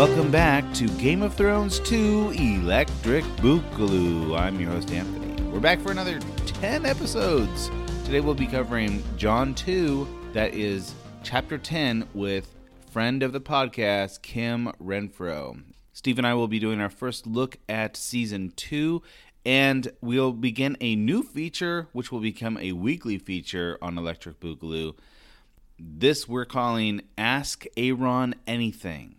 Welcome back to Game of Thrones 2 Electric Boogaloo. I'm your host, Anthony. We're back for another 10 episodes. Today we'll be covering Jon 2, that is chapter 10, with friend of the podcast, Kim Renfro. Steve and I will be doing our first look at season 2, and we'll begin a new feature, which will become a weekly feature on Electric Boogaloo. This we're calling Ask Aaron Anything.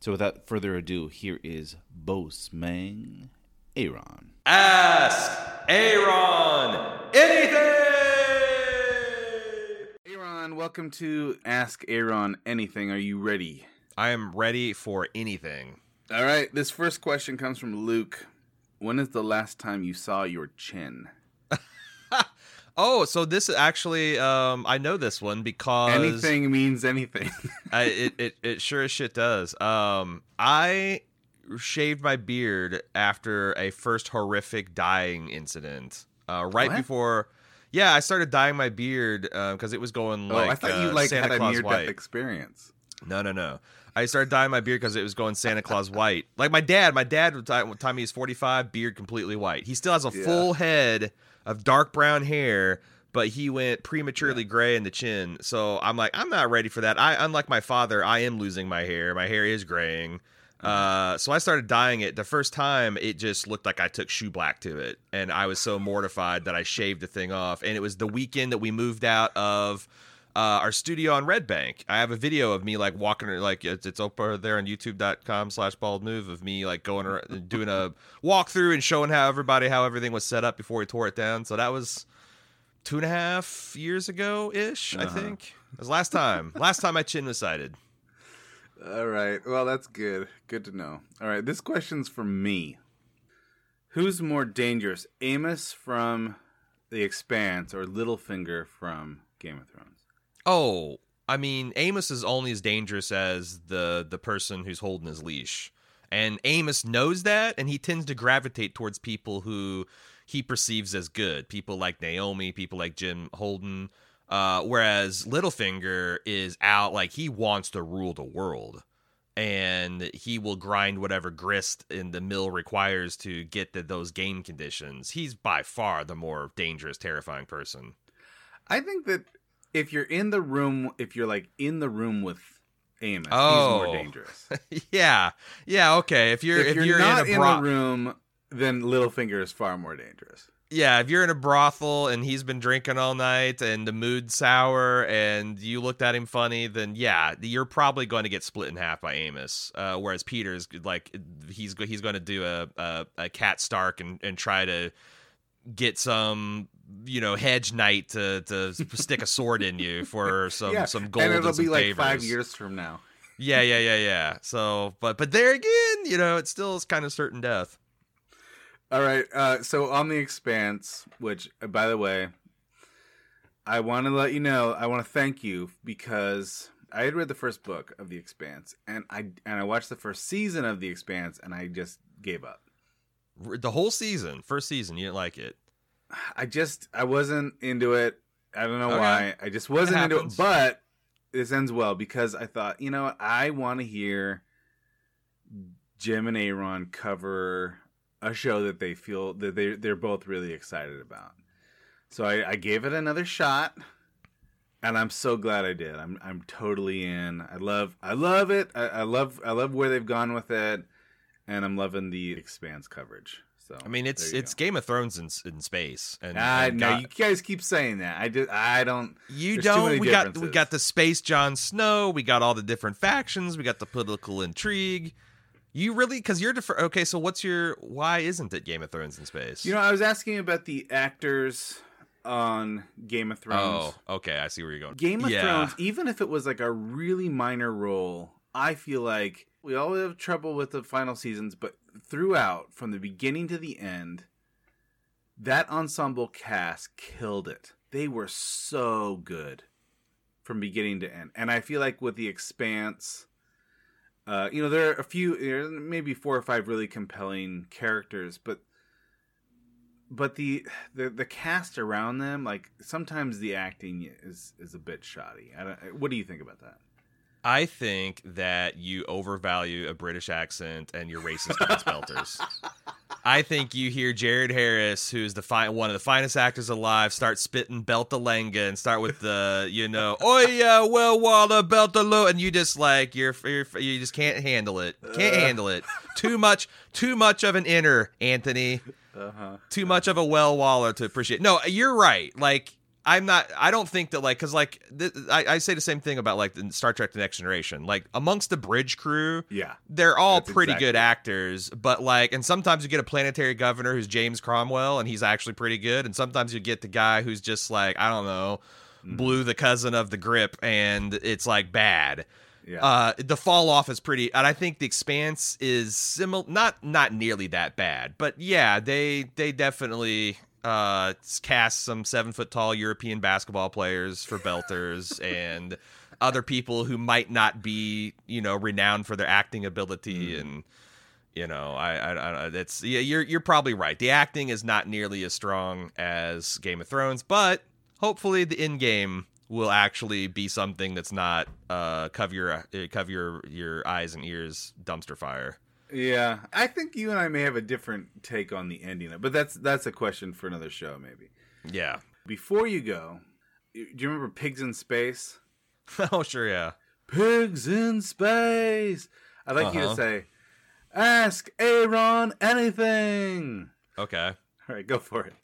So without further ado, here is Boseman Aaron. Ask Aaron anything. Aaron, welcome to Ask Aaron Anything. Are you ready? I am ready for anything. All right, this first question comes from Luke. When is the last time you saw your chin? Oh, so this actually, um, I know this one because Anything means anything. I, it, it it sure as shit does. Um, I shaved my beard after a first horrific dying incident. Uh, right What? before, yeah, I started dyeing my beard because it was going oh, like I thought you uh, like Santa had a Claus near white. death experience. No, no, no. I started dyeing my beard because it was going Santa Claus white. Like my dad, my dad would time time he was 45, beard completely white. He still has a Yeah. full head of dark brown hair, but he went prematurely gray in the chin. So I'm like, I'm not ready for that. I unlike my father, I am losing my hair. My hair is graying. Uh, so I started dyeing it. The first time, it just looked like I took shoe black to it, and I was so mortified that I shaved the thing off. And it was the weekend that we moved out of uh, our studio on Red Bank. I have a video of me like walking, like it's, it's over there on YouTube.com slash bald move of me like going around doing a walkthrough and showing how everybody how everything was set up before we tore it down. So that was two and a half years ago ish, I Uh-huh. think. It was last time. last time my chin was sighted. All right. Well, that's good. Good to know. All right. This question's for me. Who's more dangerous, Amos from The Expanse or Littlefinger from Game of Thrones? Oh, I mean, Amos is only as dangerous as the the person who's holding his leash. And Amos knows that and he tends to gravitate towards people who he perceives as good. People like Naomi, people like Jim Holden. Uh, whereas Littlefinger is out like he wants to rule the world. And he will grind whatever grist in the mill requires to get the, those game conditions. He's by far the more dangerous, terrifying person. I think that if you're in the room, if you're like in the room with Amos, Oh. he's more dangerous. yeah, yeah, okay. If you're if, if, you're, you're, not in a in, the room, then Littlefinger is far more dangerous. yeah, if you're in a brothel and he's been drinking all night and the mood's sour and you looked at him funny, then yeah, you're probably going to get split in half by Amos. Uh, whereas Peter's like he's he's going to do a, a a cat Stark and and try to get some you know hedge knight to to stick a sword in you for some yeah, some gold and it'll some be like favors. five years from now. Yeah, yeah, yeah, yeah. So, but but there again, you know, it still is kind of certain death. All right. Uh, so on the Expanse, which uh, by the way, I want to let you know, I want to thank you because I had read the first book of the Expanse, and I and I watched the first season of the Expanse, and I just gave up. The whole season, first season, you didn't like it. I just I wasn't into it. I don't know Okay. why. I just wasn't into it. But this ends well because I thought, you know. I want to hear Jim and Aaron cover a show that they feel that they they're both really excited about. So I, I gave it another shot, and I'm so glad I did. I'm I'm totally in. I love I love it. I, I love I love where they've gone with it, and I'm loving the Expanse coverage. So I mean, it's it's go. Game of Thrones in in space, and, Ah, and no, God- you guys keep saying that. I did. I don't. You There's too many don't. We got we got the space Jon Snow. We got all the different factions. We got the political intrigue. You really because you're different. Okay, so what's your why isn't it Game of Thrones in space? You know, I was asking about the actors on Game of Thrones. oh, okay, I see where you're going. Game of Yeah. Thrones, even if it was like a really minor role, I feel like we all have trouble with the final seasons, but throughout, from the beginning to the end, that ensemble cast killed it. They were so good from beginning to end. And I feel like with The Expanse, uh, you know, there are a few, there maybe four or five really compelling characters, but but the, the the cast around them, like sometimes the acting is is a bit shoddy. What do you think about that? I think that you overvalue a British accent and you're racist against belters. I think you hear Jared Harris, who's the fi- one of the finest actors alive, start spitting Beltalenga and start with the, you know, oh yeah, well, Walla, Beltalo, and you just like you're, you're you just can't handle it, can't handle it. Too much, too much of an inner Anthony, Uh-huh. too much of a well Waller to appreciate. No, you're right. Like I'm not. I don't think that like because like th- I, I say the same thing about like the Star Trek: The Next Generation. Like amongst the bridge crew, Yeah. they're all pretty exactly good actors, but like, and sometimes you get a planetary governor who's James Cromwell, and he's actually pretty good, and sometimes you get the guy who's just like, I don't know, Mm-hmm. Blue the cousin of the Grip, and it's like bad. Yeah. Uh, the fall off is pretty, and I think the Expanse is similar, not not nearly that bad, but yeah, they they definitely uh cast some seven foot tall European basketball players for belters and other people who might not be you know renowned for their acting ability and you know I I, I it's yeah you're you're probably right. The acting is not nearly as strong as Game of Thrones but hopefully the in game will actually be something that's not uh cover your uh, cover your your eyes and ears dumpster fire Yeah, I think you and I may have a different take on the ending, but that's that's a question for another show, maybe. yeah Before you go, do you remember Pigs in Space? oh sure yeah Pigs in Space. I'd like you to Uh-huh. say, "Ask Aaron anything." okay All right, go for it.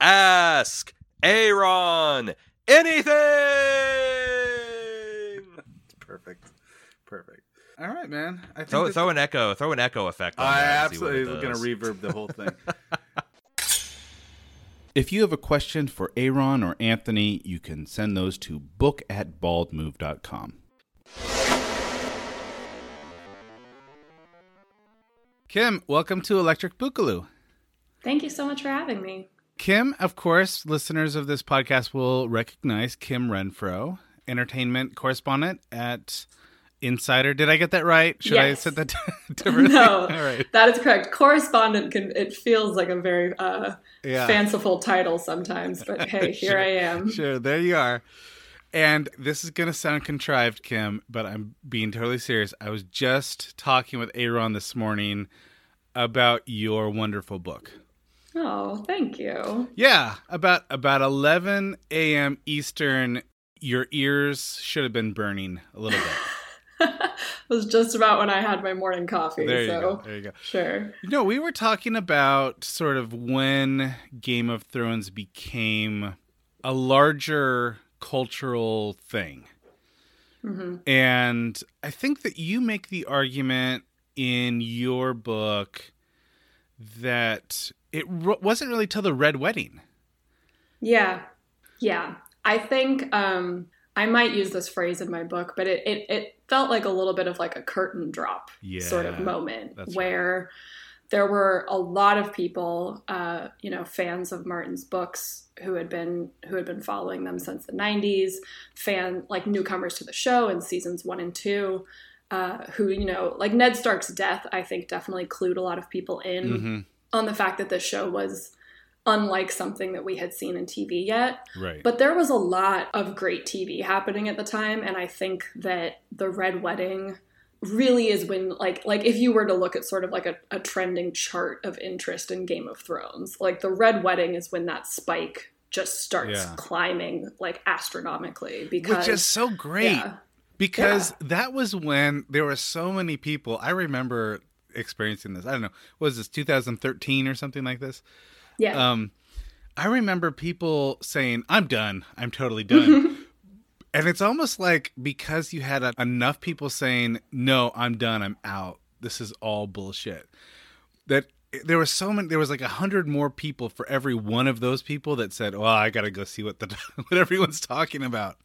ask Aaron anything Perfect, perfect. All right, man. I think throw throw an echo throw an echo effect on I that and see what absolutely going to reverb the whole thing. If you have a question for Aaron or Anthony, you can send those to book at baldmove.com. Kim, welcome to Electric Boogaloo. Thank you so much for having me. Kim, of course, listeners of this podcast will recognize Kim Renfro, entertainment correspondent at Insider. Did I get that right? Should I Yes. set that differently? No, All right. that is correct. Correspondent can it feels like a very uh, Yeah. fanciful title sometimes, but hey, here Sure. I am. Sure, there you are. And this is going to sound contrived, Kim, but I'm being totally serious. I was just talking with Aaron this morning about your wonderful book. Oh, thank you. Yeah, about about 11 a.m. Eastern, your ears should have been burning a little bit. It was just about when I had my morning coffee. There you so go. There you go. sure. You know, we were talking about sort of when Game of Thrones became a larger cultural thing. And I think that you make the argument in your book that it r- wasn't really till the Red Wedding. Yeah. Yeah. I think um I might use this phrase in my book, but it, it, it felt like a little bit of like a curtain drop sort of moment that's right. where there were a lot of people, uh, you know, fans of Martin's books who had been who had been following them since the '90s, fan like newcomers to the show in seasons one and two, uh, who you know, like Ned Stark's death, I think definitely clued a lot of people in Mhm. on the fact that this show was unlike something that we had seen in TV yet. Right. But there was a lot of great TV happening at the time, and I think that the Red Wedding really is when like like if you were to look at sort of like a, a trending chart of interest in Game of Thrones, like the Red Wedding is when that spike just starts Yeah. climbing like astronomically because Which is so great. yeah. because that was when there were so many people i remember experiencing this. I don't know. Was this 2013 or something like this? Yeah. Um, I remember people saying, "I'm done. I'm totally done." and it's almost like because you had a, enough people saying, "No, I'm done. I'm out. This is all bullshit." That there was so many. There was like a hundred more people for every one of those people that said, "Well, I got to go see what the what everyone's talking about."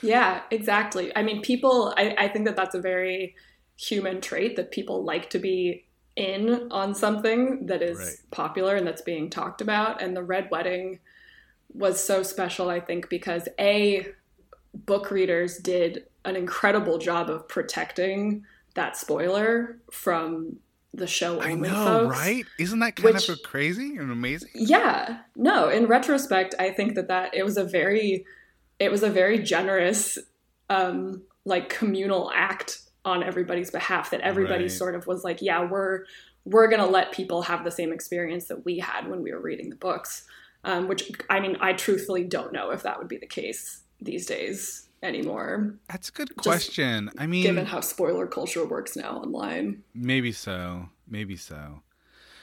Yeah, exactly. I mean, people. I, I think that that's a very human trait that people like to be in on something that is Right. popular and that's being talked about. And the Red Wedding was so special, I think, because A, book readers did an incredible job of protecting that spoiler from the show I know, folks. right? Isn't that kind Which- of crazy and amazing? Yeah. No, in retrospect, I think that that it was a very it was a very generous um like communal act on everybody's behalf that everybody Right. sort of was like, yeah, we're we're going to let people have the same experience that we had when we were reading the books. Um, which I mean, I truthfully don't know if that would be the case these days anymore, That's a good question. I mean, given how spoiler culture works now online. maybe so. Maybe so.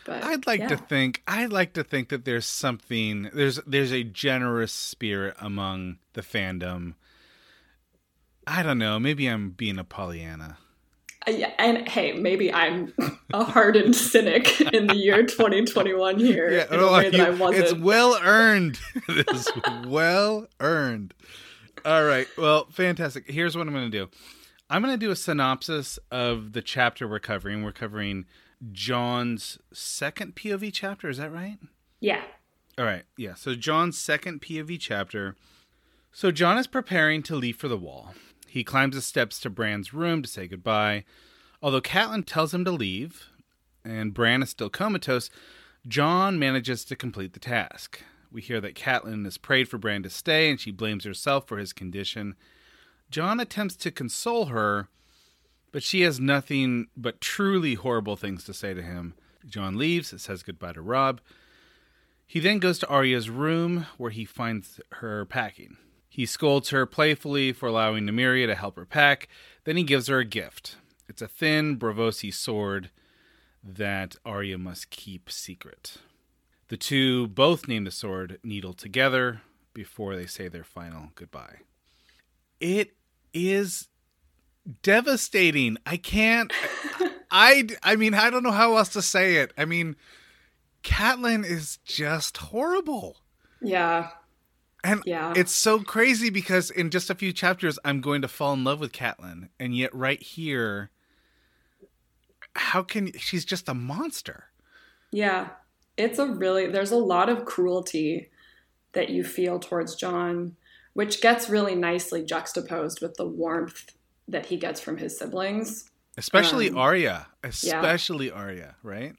But I'd like to think I'd like to think that there's something there's there's a generous spirit among the fandom. I don't know, maybe I'm being a Pollyanna. Uh, yeah, and hey, maybe I'm a hardened cynic in the year 2021 here in a way that you- I wasn't. it's well earned. it is well earned. All right. Well, fantastic. Here's what I'm going to do. I'm going to do a synopsis of the chapter we're covering. We're covering Jon's second POV chapter, is that right? yeah, All right, yeah. So Jon's second POV chapter. So Jon is preparing to leave for the wall. He climbs the steps to Bran's room to say goodbye. Although Catelyn tells him to leave, and Bran is still comatose, Jon manages to complete the task. We hear that Catelyn has prayed for Bran to stay, and she blames herself for his condition. Jon attempts to console her, but she has nothing but truly horrible things to say to him. Jon leaves, says goodbye to Robb. He then goes to Arya's room where he finds her packing. He scolds her playfully for allowing Nymeria to help her pack. Then he gives her a gift. It's a thin Braavosi sword that Arya must keep secret. The two both name the sword Needle together before they say their final goodbye. It is devastating. I can't I I mean I don't know how else to say it. I mean Catelyn is just horrible. yeah, And Yeah. it's so crazy because in just a few chapters I'm going to fall in love with Catelyn. And yet right here how can she's just a monster. yeah. It's a really there's a lot of cruelty that you feel towards Jon, which gets really nicely juxtaposed with the warmth that he gets from his siblings. Especially Um, Arya. Especially Arya, right?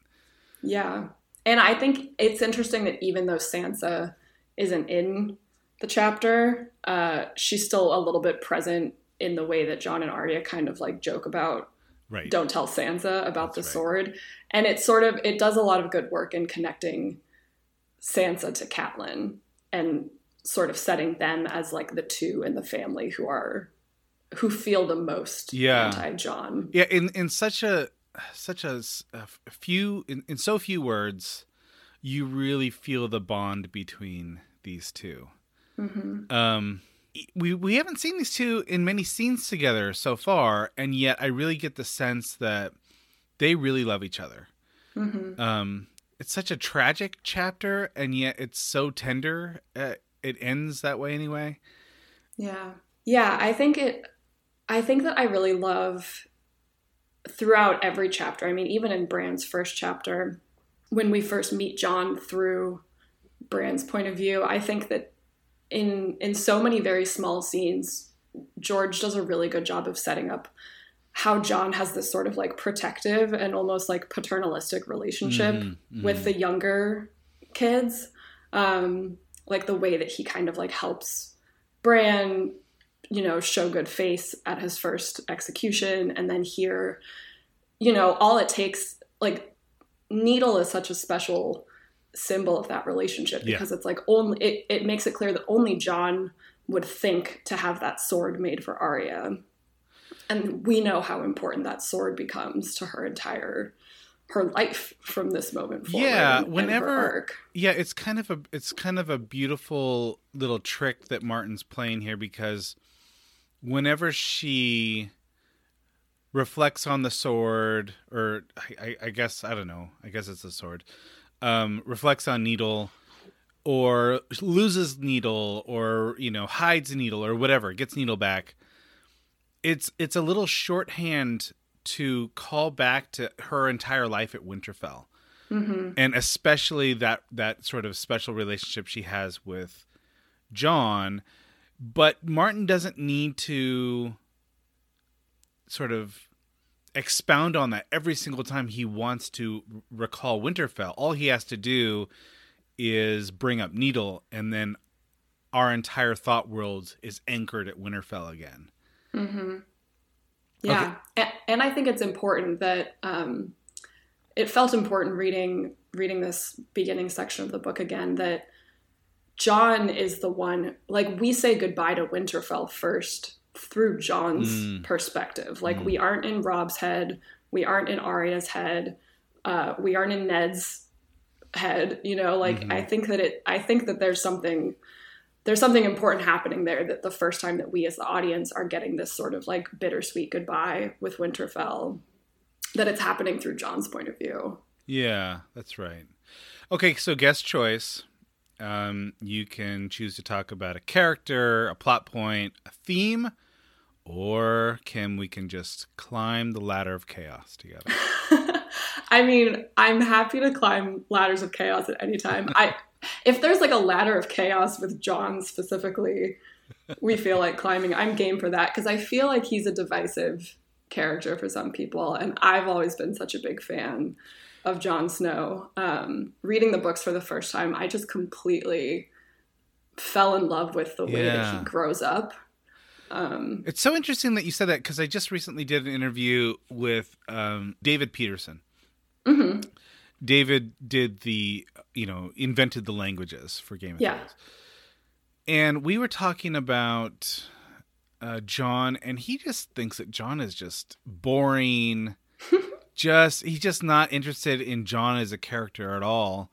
Yeah. And I think it's interesting that even though Sansa isn't in the chapter, uh, she's still a little bit present in the way that Jon and Arya kind of like joke about Right. don't tell Sansa about That's the right. sword. And it sort of it does a lot of good work in connecting Sansa to Catelyn and sort of setting them as like the two in the family who are who feel the most Yeah. anti-Jon. Yeah, in in such a such a, a few in, in so few words, you really feel the bond between these two. Hmm Um, we we haven't seen these two in many scenes together so far, and yet I really get the sense that they really love each other. hmm Um, it's such a tragic chapter, and yet it's so tender. Uh, it ends that way anyway. Yeah. Yeah, I think it I think that I really love throughout every chapter. I mean, even in Bran's first chapter, when we first meet Jon through Bran's point of view, I think that in in so many very small scenes, George does a really good job of setting up how Jon has this sort of like protective and almost like paternalistic relationship Mhm, with mhm. the younger kids. Um, like the way that he kind of like helps Bran, you know, show good face at his first execution. And then here, you know, all it takes, like, Needle is such a special symbol of that relationship Yeah. because it's like only, it, it makes it clear that only Jon would think to have that sword made for Arya. And we know how important that sword becomes to her entire her life from this moment forward. Yeah, and- and her whenever. Yeah, it's kind of a it's kind of a beautiful little trick that Martin's playing here because whenever she reflects on the sword, or I, I, I guess I don't know, I guess it's a sword, um, reflects on Needle, or loses Needle, or you know hides Needle, or whatever, gets Needle back. It's it's a little shorthand to call back to her entire life at Winterfell Mm-hmm. and especially that that sort of special relationship she has with Jon but Martin doesn't need to sort of expound on that every single time he wants to recall Winterfell. All he has to do is bring up Needle and then our entire thought world is anchored at Winterfell again. Mm-hmm. Yeah, and, and I think it's important that um, it felt important reading reading this beginning section of the book again that Jon is the one like we say goodbye to Winterfell first through Jon's Mm. perspective. Like Mm. we aren't in Robb's head, we aren't in Arya's head, uh, we aren't in Ned's head. You know, like Mhm. I think that it. I think that there's something there's something important happening there that the first time that we as the audience are getting this sort of like bittersweet goodbye with Winterfell, that it's happening through Jon's point of view. Yeah, that's right. Okay, so guest choice. Um, you can choose to talk about a character, a plot point, a theme, or Kim, we can just climb the ladder of chaos together. I mean, I'm happy to climb ladders of chaos at any time. I if there's like a ladder of chaos with Jon specifically, we feel like climbing. I'm game for that because I feel like he's a divisive character for some people, and I've always been such a big fan of Jon Snow. Um, reading the books for the first time, I just completely fell in love with the way that he grows up. Um, It's so interesting that you said that because I just recently did an interview with um, David Peterson. mhm. David did the, you know, invented the languages for Game of Yeah. Thrones. And we were talking about uh, Jon, and he just thinks that Jon is just boring. just he's just not interested in Jon as a character at all.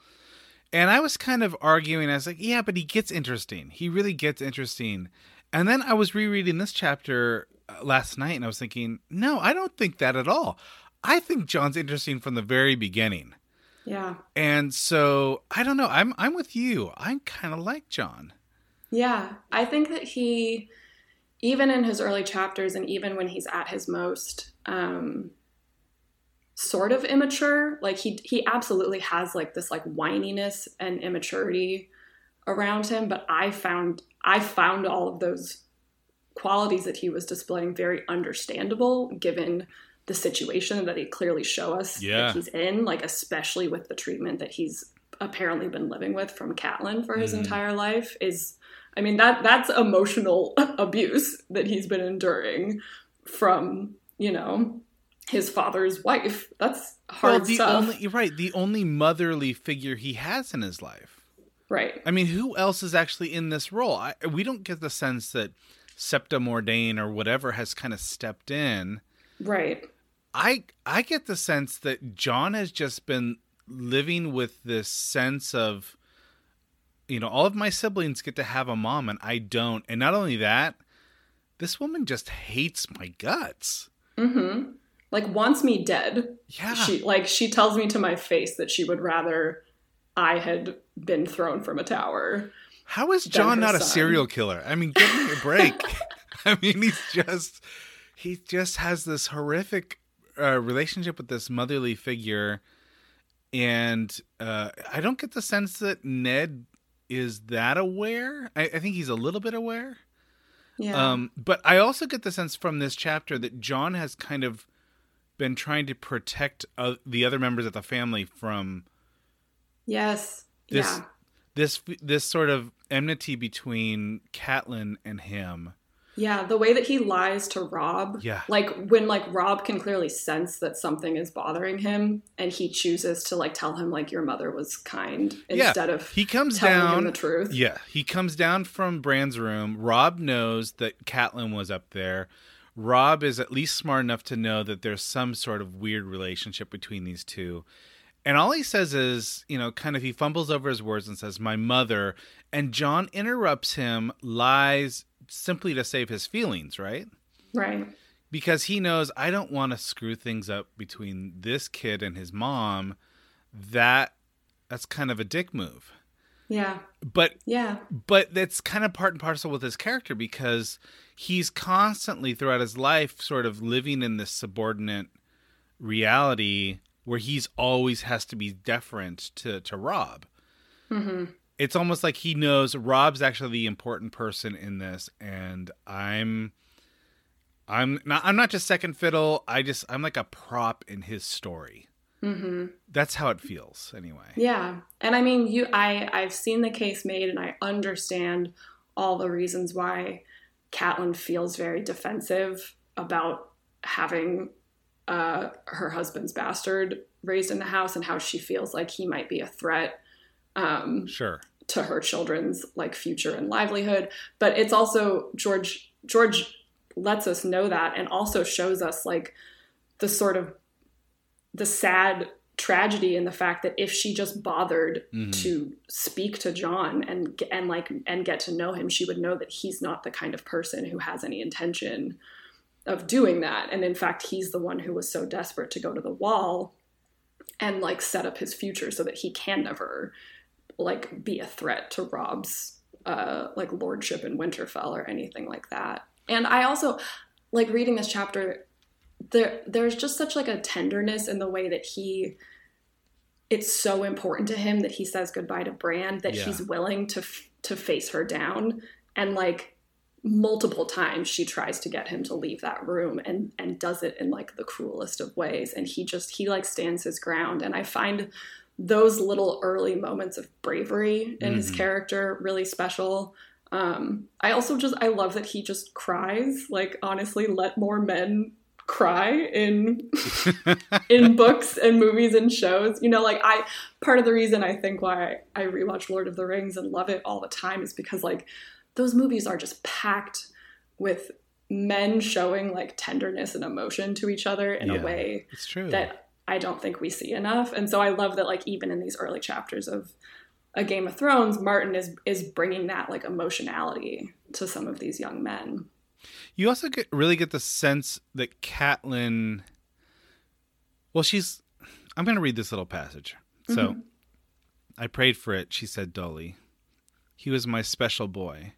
And I was kind of arguing. I was like, yeah, but he gets interesting. He really gets interesting. And then I was rereading this chapter uh, last night, and I was thinking, no, I don't think that at all. I think Jon's interesting from the very beginning. Yeah. And so I don't know. I'm I'm with you. I kind of like Jon. Yeah, I think that he, even in his early chapters and even when he's at his most um, sort of immature, like he he absolutely has like this like whininess and immaturity around him. But I found I found all of those qualities that he was displaying very understandable given the situation that he clearly show us Yeah. that he's in, like especially with the treatment that he's apparently been living with from Catelyn for his Mhm. entire life is I mean that that's emotional abuse that he's been enduring from, you know, his father's wife. That's hard well, the stuff. only you're right. The only motherly figure he has in his life. Right. I mean, who else is actually in this role? I, we don't get the sense that Septa Mordane or whatever has kind of stepped in. Right. I I get the sense that Jon has just been living with this sense of you know, all of my siblings get to have a mom and I don't. And not only that, this woman just hates my guts. Mhm. Like wants me dead. Yeah. She like she tells me to my face that she would rather I had been thrown from a tower. How is Jon not a serial killer? I mean, give me a break. I mean, he's just he just has this horrific uh, relationship with this motherly figure, and uh, I don't get the sense that Ned is that aware. I, I think he's a little bit aware, Yeah. um, but I also get the sense from this chapter that Jon has kind of been trying to protect uh, the other members of the family from yes. this yeah. this this sort of enmity between Catelyn and him. Yeah, the way that he lies to Robb. Yeah. Like when like Robb can clearly sense that something is bothering him and he chooses to like tell him like your mother was kind Yeah, instead of He comes telling down him the truth. Yeah, he comes down from Bran's room. Robb knows that Catelyn was up there. Robb is at least smart enough to know that there's some sort of weird relationship between these two. And all he says is, you know, kind of he fumbles over his words and says, My mother. And Jon interrupts him, lies simply to save his feelings, right? Right. Because he knows I don't want to screw things up between this kid and his mom. That that's kind of a dick move. Yeah. But Yeah. but that's kind of part and parcel with his character because he's constantly throughout his life sort of living in this subordinate reality where he's always has to be deferent to to Robb. hmm It's almost like he knows Robb's actually the important person in this, and I'm I'm not I'm not just second fiddle. I just I'm like a prop in his story. hmm That's how it feels, anyway. Yeah. And I mean, you I I've seen the case made and I understand all the reasons why Catelyn feels very defensive about having uh, her husband's bastard raised in the house and how she feels like he might be a threat um, Sure. to her children's like future and livelihood. But it's also George George lets us know that and also shows us like the sort of the sad tragedy in the fact that if she just bothered Mhm. to speak to Jon and and like and get to know him, she would know that he's not the kind of person who has any intention of doing that. And in fact, he's the one who was so desperate to go to the wall and like set up his future so that he can never like be a threat to Robb's uh like lordship in Winterfell or anything like that. And I also like reading this chapter there there's just such like a tenderness in the way that he it's so important to him that he says goodbye to Bran that Yeah. he's willing to f- to face her down and like multiple times she tries to get him to leave that room and and does it in like the cruelest of ways and he just he like stands his ground and I find those little early moments of bravery in his Mhm. character really special um I also just I love that he just cries like honestly let more men cry in in books and movies and shows. You know, like I part of the reason I think why I rewatch Lord of the Rings and love it all the time is because like those movies are just packed with men showing like tenderness and emotion to each other in Yeah. a way It's true. that I don't think we see enough. And so I love that like even in these early chapters of a Game of Thrones, Martin is is bringing that like emotionality to some of these young men. You also get really get the sense that Catelyn. Well, she's. I'm going to read this little passage. So, mm-hmm. I prayed for it. She said dully. He was my special boy.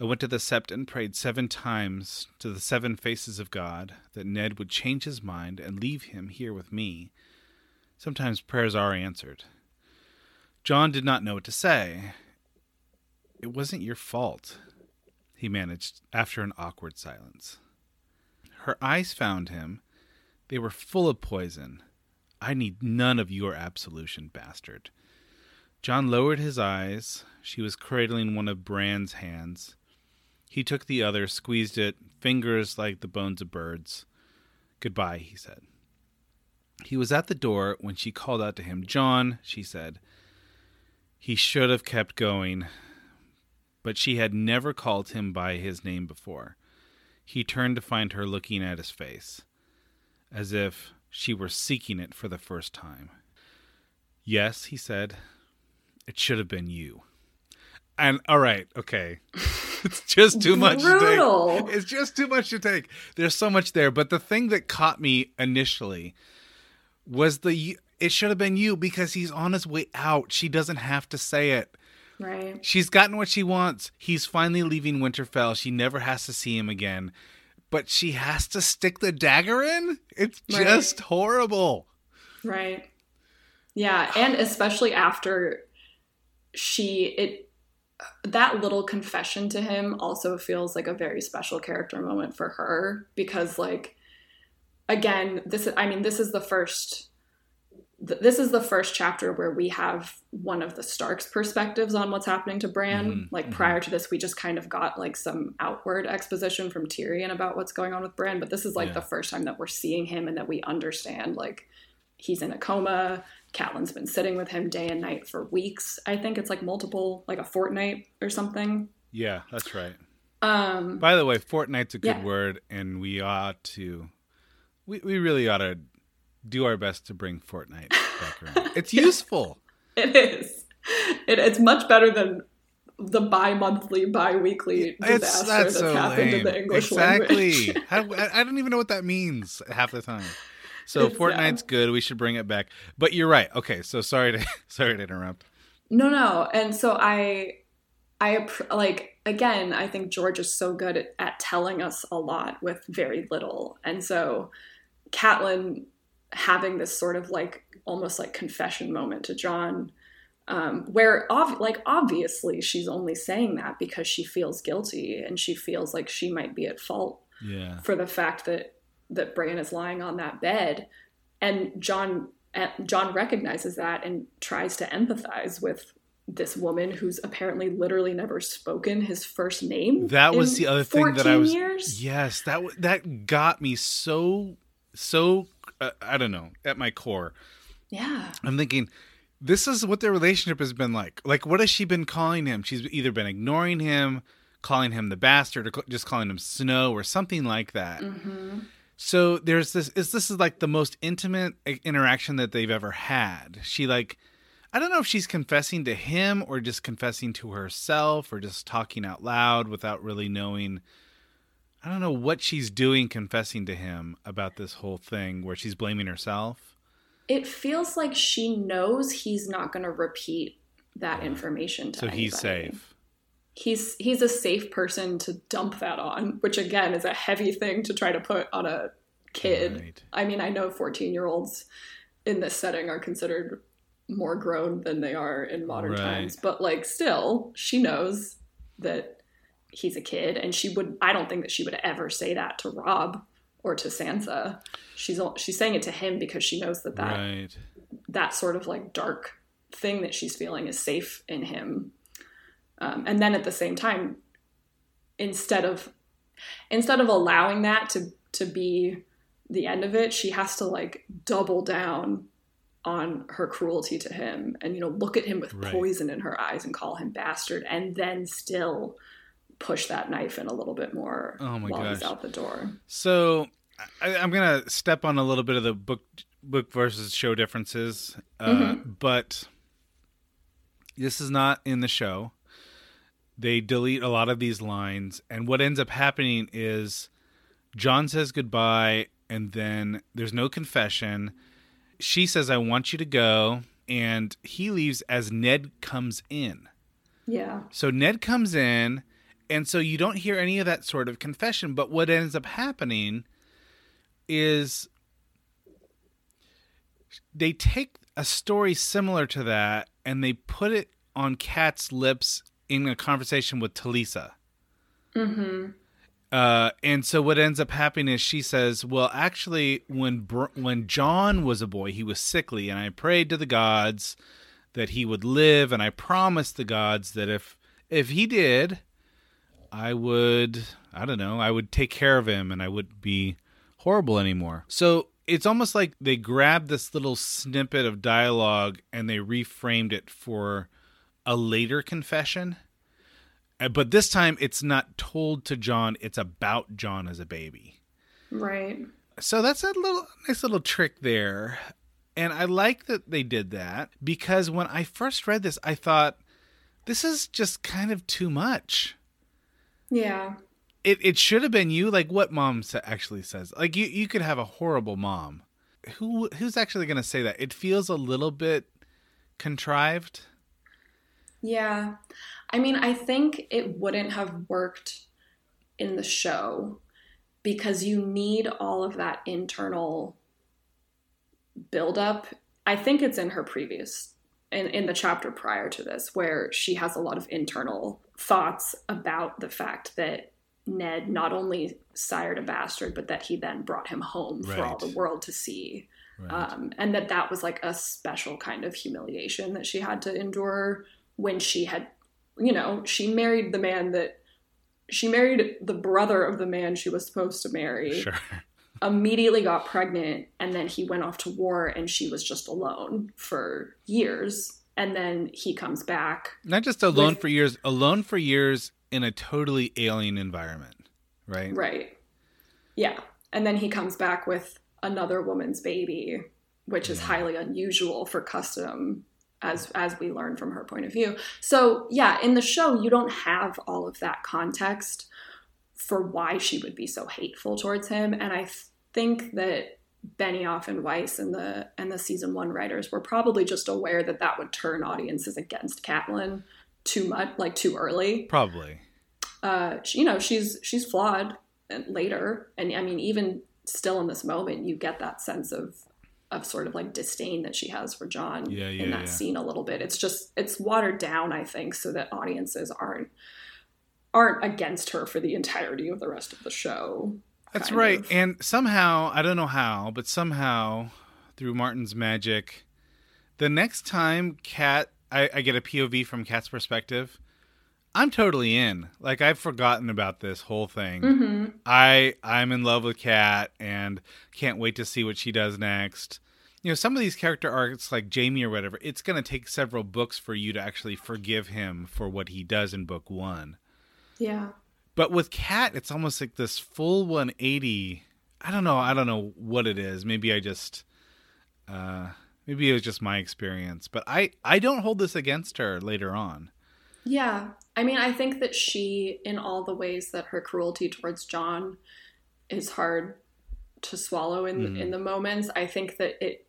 I went to the sept and prayed seven times to the seven faces of God that Ned would change his mind and leave him here with me. Sometimes prayers are answered. Jon did not know what to say. It wasn't your fault he managed after an awkward silence. Her eyes found him. They were full of poison. I need none of your absolution, bastard. Jon lowered his eyes. She was cradling one of Bran's hands. He took the other, squeezed it, fingers like the bones of birds. Goodbye, he said. He was at the door when she called out to him. Jon, she said. He should have kept going, but she had never called him by his name before. He turned to find her looking at his face, as if she were seeking it for the first time. Yes, he said, it should have been you. And all right, okay. It's just too much to take. It's just too much to take. There's so much there, but the thing that caught me initially was the it should have been you because he's on his way out. She doesn't have to say it. Right. She's gotten what she wants. He's finally leaving Winterfell. She never has to see him again. But she has to stick the dagger in? It's Right. just horrible. Right. Yeah, and especially after she it that little confession to him also feels like a very special character moment for her because like again, this is I mean this is the first this is the first chapter where we have one of the Stark's perspectives on what's happening to Bran. Mhm, like mhm. prior to this, we just kind of got like some outward exposition from Tyrion about what's going on with Bran, but this is like Yeah. the first time that we're seeing him and that we understand like he's in a coma. Catelyn's been sitting with him day and night for weeks. I think it's like multiple, like a fortnight or something. Yeah, that's right. Um, By the way, fortnight's a good Yeah. word, and we ought to, we, we really ought to do our best to bring fortnight back around. It's useful. it is. It, it's much better than the bi-monthly, bi-weekly It's disaster that's that's so happened lame. in the English exactly. language. How, I, I don't even know what that means half the time. So fortnight's good. We should bring it back. But you're right. Okay, so sorry to sorry to interrupt. No, no. And so I, I like again. I think George is so good at, at telling us a lot with very little, and so Catelyn having this sort of like almost like confession moment to Jon, um, where ov- like obviously she's only saying that because she feels guilty and she feels like she might be at fault Yeah. for the fact that that Bran is lying on that bed, and Jon uh, Jon recognizes that and tries to empathize with this woman who's apparently literally never spoken his first name. That was the other thing that I was. Years? Yes, that that got me so so. Uh, I don't know. At my core, Yeah. I'm thinking, this is what their relationship has been like. Like, what has she been calling him? She's either been ignoring him, calling him the bastard, or just calling him Snow, or something like that. hmm So there's this. Is this is like the most intimate interaction that they've ever had? She like, I don't know if she's confessing to him or just confessing to herself or just talking out loud without really knowing. I don't know what she's doing confessing to him about this whole thing where she's blaming herself. It feels like she knows he's not going to repeat that information to So he's safe. He's he's a safe person to dump that on, which again is a heavy thing to try to put on a kid. Right. I mean, I know 14 year olds in this setting are considered more grown than they are in modern Right. times, but like, still, she knows that he's a kid, and she would. I don't think that she would ever say that to Robb or to Sansa. She's she's saying it to him because she knows that that Right. that sort of like dark thing that she's feeling is safe in him. Um, and then at the same time, instead of instead of allowing that to to be the end of it, she has to like double down on her cruelty to him and you know look at him with Right. poison in her eyes and call him bastard and then still push that knife in a little bit more Oh my while he's gosh. out the door. So I, I'm gonna step on a little bit of the book book versus show differences, uh, Mm-hmm. but this is not in the show. They delete a lot of these lines, and what ends up happening is Jon says goodbye, and then there's no confession. She says, "I want you to go," and he leaves as Ned comes in. Yeah. So Ned comes in, and so you don't hear any of that sort of confession. But what ends up happening is they take a story similar to that and they put it on Kat's lips in a conversation with Talisa. Mm-hmm. Uh, and so what ends up happening is she says, "Well, actually, when Br- when Jon was a boy, he was sickly, and I prayed to the gods that he would live, and I promised the gods that if if he did, I would, I don't know, I would take care of him, and I wouldn't be horrible anymore." So it's almost like they grabbed this little snippet of dialogue and they reframed it for a later confession. Uh, But this time it's not told to Jon, it's about Jon as a baby. Right. So that's a little nice little trick there. And I like that they did that because when I first read this, I thought this is just kind of too much. Yeah. It it should have been you like what mom actually says. Like you you could have a horrible mom. Who who's actually going to say that? It feels a little bit contrived. Yeah. I mean, I think it wouldn't have worked in the show because you need all of that internal buildup. I think it's in her previous in, in the chapter prior to this where she has a lot of internal thoughts about the fact that Ned not only sired a bastard, but that he then brought him home for all the world to see Right. um, and that that was like a special kind of humiliation that she had to endure when she had you know she married the man that she married the brother of the man she was supposed to marry sure. immediately got pregnant and then he went off to war and she was just alone for years and then he comes back Not just alone With- for years, alone for years in a totally alien environment, right? Right. Yeah. And then he comes back with another woman's baby, which is highly unusual for custom as as we learn from her point of view. So, yeah, in the show you don't have all of that context for why she would be so hateful towards him and I think that Benioff and Weiss and the and the season 1 writers were probably just aware that that would turn audiences against Catelyn too much like too early Probably. uh, she- you know, she's she's flawed later, and I mean, even still in this moment, you get that sense of of sort of like disdain that she has for Jon Yeah, yeah, in that yeah. scene a little bit. It's just it's watered down, I think, so that audiences aren't aren't against her for the entirety of the rest of the show. That's right. of. And somehow, I don't know how, but somehow through Martin's magic, the next time Cat I, I get a POV from Cat's perspective, I'm totally in. Like I've forgotten about this whole thing. Mhm. I I'm in love with Cat and can't wait to see what she does next. You know, some of these character arcs like Jaime or whatever, it's going to take several books for you to actually forgive him for what he does in book 1. Yeah. But with Cat, it's almost like this full 180. I don't know. I don't know what it is. Maybe I just, uh, maybe it was just my experience. But I, I don't hold this against her later on. Yeah. I mean, I think that she, in all the ways that her cruelty towards Jon is hard to swallow in Mhm. in the moments, I think that it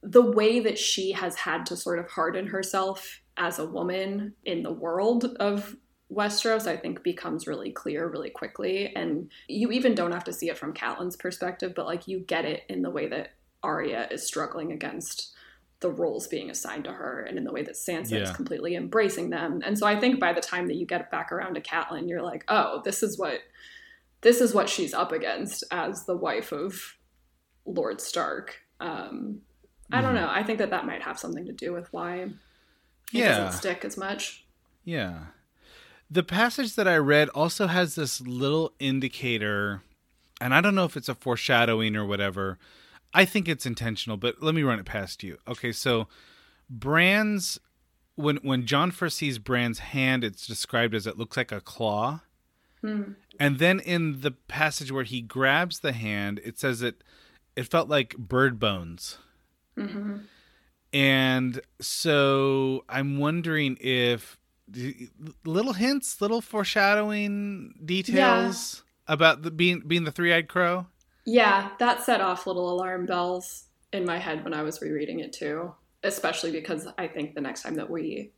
the way that she has had to sort of harden herself as a woman in the world of Westeros, I think becomes really clear really quickly. And you even don't have to see it from Catelyn's perspective, but like you get it in the way that Arya is struggling against the roles being assigned to her and in the way that Sansa is completely embracing them. And so I think by the time that you get back around to Catelyn, you're like, oh, this is what this is what she's up against as the wife of Lord Stark. Um, I don't Mhm. know. I think that that might have something to do with why it Yeah. doesn't stick as much. Yeah. The passage that I read also has this little indicator, and I don't know if it's a foreshadowing or whatever. I think it's intentional, but let me run it past you. Okay, so Bran's when when Jon first sees Bran's hand, it's described as it looks like a claw. Hmm. And then in the passage where he grabs the hand, it says it it felt like bird bones. hmm And so I'm wondering if little hints, little foreshadowing details about the being being the three-eyed crow. Yeah, that set off little alarm bells in my head when I was rereading it too. Especially because I think the next time that we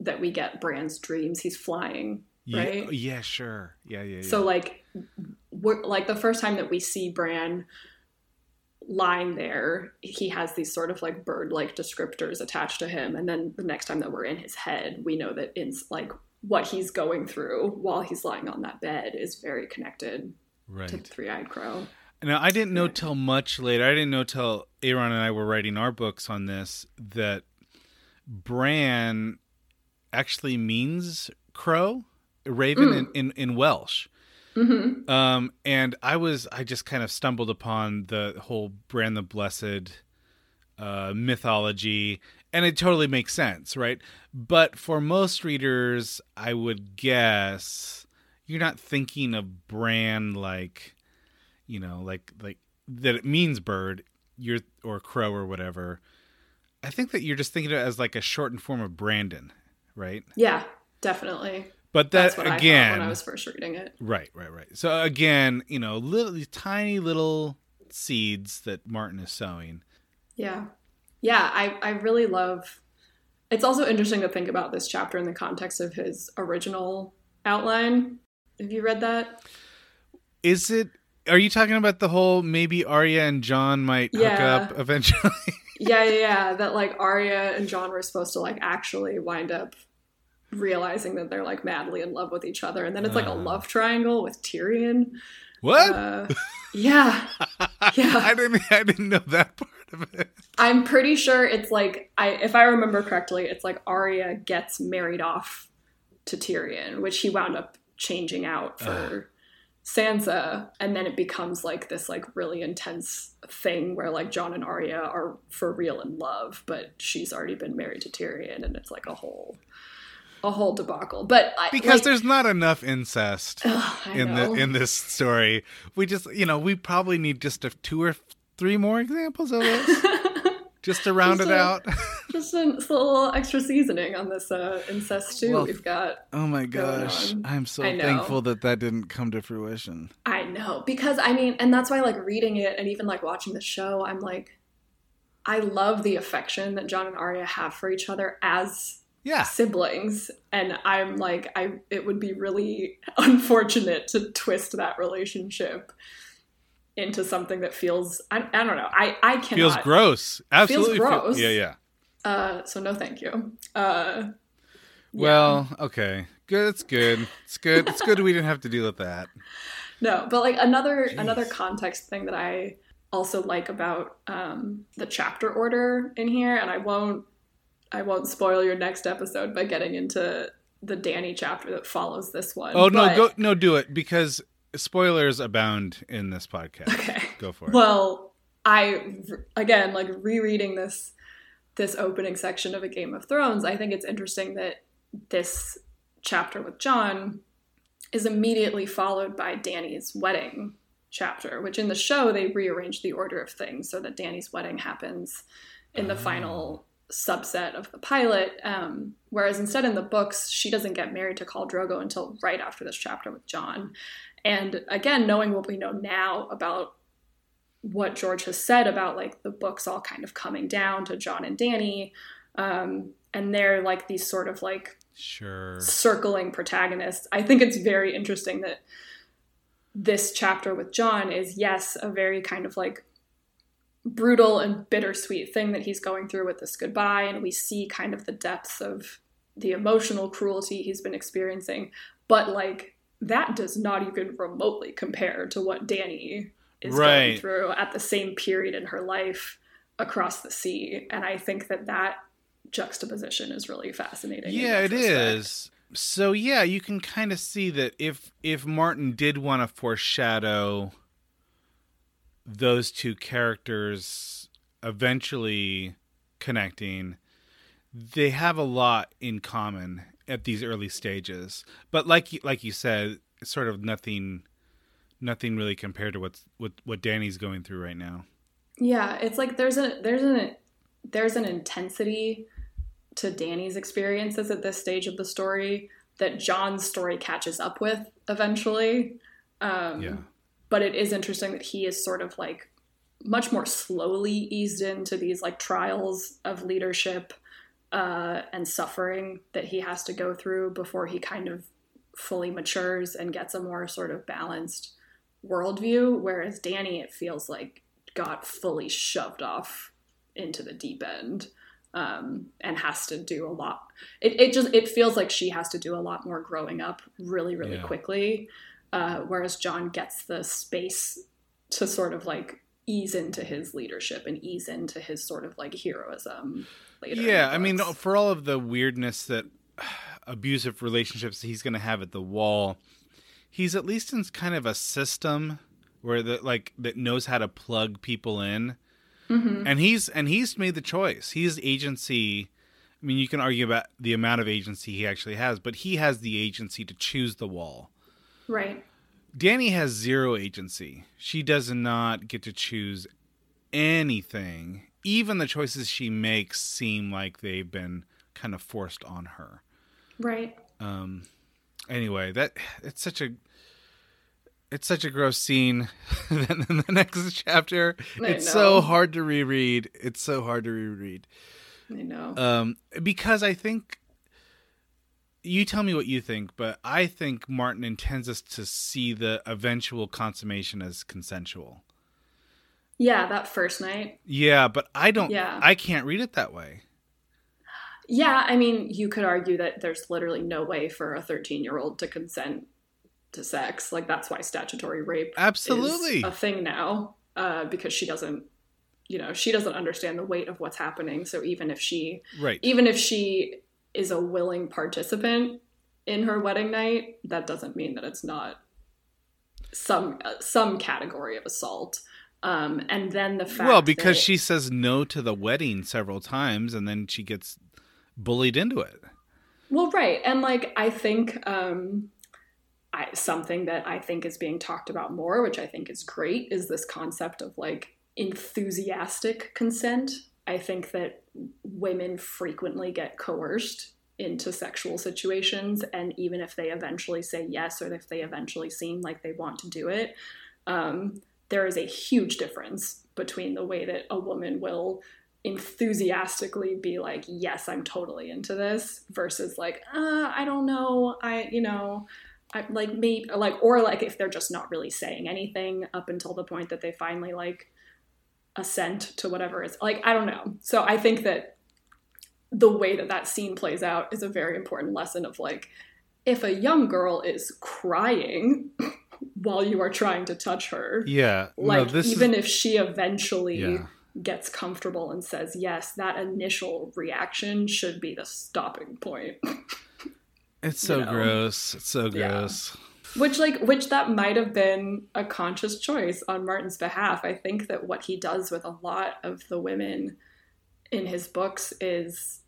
that we get Bran's dreams, he's flying, Yeah, right? yeah, sure. Yeah, yeah, yeah. So like, we're like the first time that we see Bran lying there, he has these sort of like bird-like descriptors attached to him, and then the next time that we're in his head, we know that in like what he's going through while he's lying on that bed is very connected right. to the three-eyed crow. Now I didn't know till much later. I didn't know till Aaron and I were writing our books on this that Bran actually means crow, raven in, in, in Welsh. hmm Um, and I was I just kind of stumbled upon the whole Bran the Blessed uh, mythology, and it totally makes sense, right? But for most readers, I would guess you're not thinking of Bran like, you know, like like that it means bird, you're or crow or whatever. I think that you're just thinking of it as like a shortened form of Brandon, right? Yeah, definitely. But That's that what again, I when I was first reading it. Right, right, right. So again, you know, little these tiny little seeds that Martin is sowing. Yeah. Yeah, I, I really love it's also interesting to think about this chapter in the context of his original outline. Have you read that? Is it? Are you talking about the whole maybe Arya and Jon might hook up eventually? Yeah, yeah, yeah. That like Arya and Jon were supposed to like actually wind up realizing that they're like madly in love with each other. And then it's like a Uh. love triangle with Tyrion. what? Uh, yeah. yeah. I didn't. I didn't know that part of it. I'm pretty sure it's like I if I remember correctly, it's like Arya gets married off to Tyrion, which he wound up changing out for Sansa, and then it becomes like this like really intense thing where like Jon and Arya are for real in love, but she's already been married to Tyrion, and it's like a whole a whole debacle. But I, because like, there's not enough incest ugh, in know. the in this story. We just you know we probably need just a two or three more examples of this just to round Just it a- out. just a, just a little extra seasoning on this uh, incest stew Well, we've got. oh my gosh. I'm so thankful that that didn't come to fruition. I know because I mean, and that's why like reading it and even like watching the show, I'm like, I love the affection that Jon and Arya have for each other as Yeah, siblings, and I'm like, I it would be really unfortunate to twist that relationship into something that feels I, I don't know I I cannot feels gross. Absolutely, feel- gross. yeah, yeah. Uh so no thank you uh yeah. Well, okay, good. It's good. It's good. It's good we didn't have to deal with that. No, but like another another context thing that I also like about um, the chapter order in here, and I won't I won't spoil your next episode by getting into the Dany chapter that follows this one. Oh no, go no, do it because spoilers abound in this podcast. Okay. Go for it. Well, I again like rereading this this opening section of a Game of Thrones, I think it's interesting that this chapter with Jon is immediately followed by Dany's wedding chapter, which in the show they rearrange the order of things so that Dany's wedding happens in the final subset of the pilot. Um, whereas instead in the books, she doesn't get married to Khal Drogo until right after this chapter with Jon. And again, knowing what we know now about what George has said about like the books all kind of coming down to Jon and Dany, um, and they're like these sort of like sure. circling protagonists. I think it's very interesting that this chapter with Jon is, yes, a very kind of like brutal and bittersweet thing that he's going through with this goodbye. And we see kind of the depths of the emotional cruelty he's been experiencing. But like, that does not even remotely compare to what Dany is going Right. through at the same period in her life across the sea. And I think that that juxtaposition is really fascinating. Yeah, it is. So yeah, you can kind of see that if if Martin did want to foreshadow those two characters eventually connecting, they have a lot in common at these early stages. But like like you said, sort of nothing nothing really compared to what's what what Dany's going through right now. Yeah, it's like there's a there's an there's an intensity to Dany's experiences at this stage of the story that Jon's story catches up with eventually. Um, Yeah. But it is interesting that he is sort of like much more slowly eased into these like trials of leadership uh, and suffering that he has to go through before he kind of fully matures and gets a more sort of balanced worldview. Whereas Dany, it feels like got fully shoved off into the deep end um, and has to do a lot. It, it just it feels like she has to do a lot more growing up really really Yeah. quickly, uh, whereas Jon gets the space to sort of like ease into his leadership and ease into his sort of like heroism later. Yeah, I mean, for all of the weirdness that abusive relationships he's going to have at the wall, he's at least in kind of a system where the like that knows how to plug people in, Mhm. and he's and he's made the choice. He's agency. I mean, you can argue about the amount of agency he actually has, but he has the agency to choose the wall. right. Dany has zero agency. She does not get to choose anything. Even the choices she makes seem like they've been kind of forced on her. Right. Um anyway, that it's such a it's such a gross scene. then in the next chapter, I it's know. so hard to reread. It's so hard to reread. I know. Um because I think you tell me what you think, but I think Martin intends us to see the eventual consummation as consensual. yeah, that first night. Yeah, but I don't Yeah. I can't read it that way. Yeah, I mean, you could argue that there's literally no way for a 13 year old to consent to sex. Like, that's why statutory rape Absolutely. is a thing now, uh, because she doesn't, you know, she doesn't understand the weight of what's happening. So even if she, Right. even if she is a willing participant in her wedding night, that doesn't mean that it's not some uh, some category of assault. Um, and then the fact well, because that- she says no to the wedding several times and then she gets bullied into it. Well, right. And like I think um I, something that I think is being talked about more, which I think is great, is this concept of like enthusiastic consent. I think that women frequently get coerced into sexual situations, and even if they eventually say yes or if they eventually seem like they want to do it, um, there is a huge difference between the way that a woman will enthusiastically be like, yes, I'm totally into this, versus like, uh, I don't know, I, you know, I, like maybe like or like if they're just not really saying anything up until the point that they finally like assent to whatever it's like I don't know. So I think that the way that that scene plays out is a very important lesson of like if a young girl is crying while you are trying to touch her, Yeah. like no, even is, if she eventually Yeah. Gets comfortable and says yes, that initial reaction should be the stopping point. it's so you know. gross. It's so Yeah. gross. which like which that might have been a conscious choice on Martin's behalf. I think that what he does with a lot of the women in his books is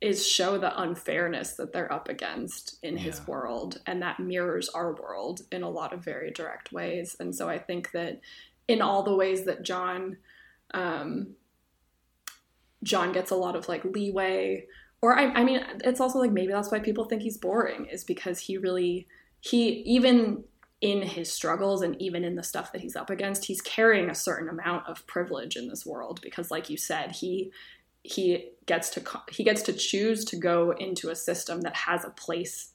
is show the unfairness that they're up against in his world and that mirrors our world in a lot of very direct ways. And so I think that in all the ways that John um Jon gets a lot of like leeway. Or I, I mean it's also like maybe that's why people think he's boring is because he really he even in his struggles and even in the stuff that he's up against he's carrying a certain amount of privilege in this world because like you said he he gets to he gets to choose to go into a system that has a place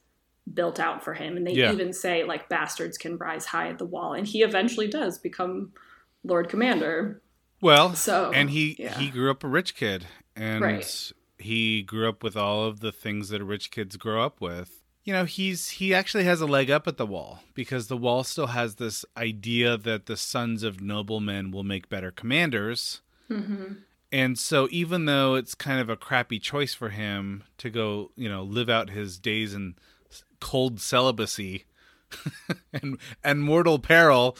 built out for him. And they Yeah. even say like bastards can rise high at the wall. And he eventually does become lord commander Well, So, and he yeah. he grew up a rich kid, and Right. he grew up with all of the things that rich kids grow up with. You know, he's he actually has a leg up at the wall because the wall still has this idea that the sons of noblemen will make better commanders. Mhm. And so, even though it's kind of a crappy choice for him to go, you know, live out his days in cold celibacy and and mortal peril,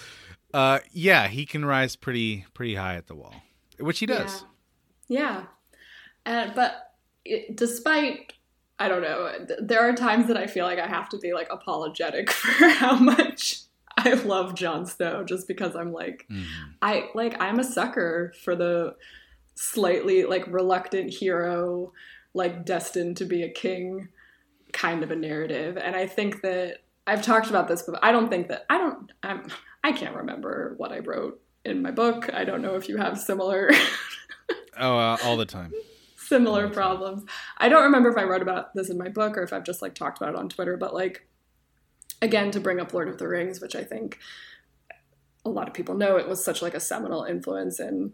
uh, yeah, he can rise pretty pretty high at the wall, which he does. Yeah. yeah. And but it, despite I don't know, th- there are times that I feel like I have to be like apologetic for how much I love Jon Snow just because I'm like Mhm. I like I'm a sucker for the slightly like reluctant hero like destined to be a king kind of a narrative and I think that I've talked about this but I don't think that I don't I'm I can't remember what I wrote in my book. I don't know if you have similar Oh, uh, all the time. similar Okay. problems. I don't remember if I wrote about this in my book or if I've just like talked about it on Twitter, but like again to bring up Lord of the Rings, which I think a lot of people know it was such like a seminal influence in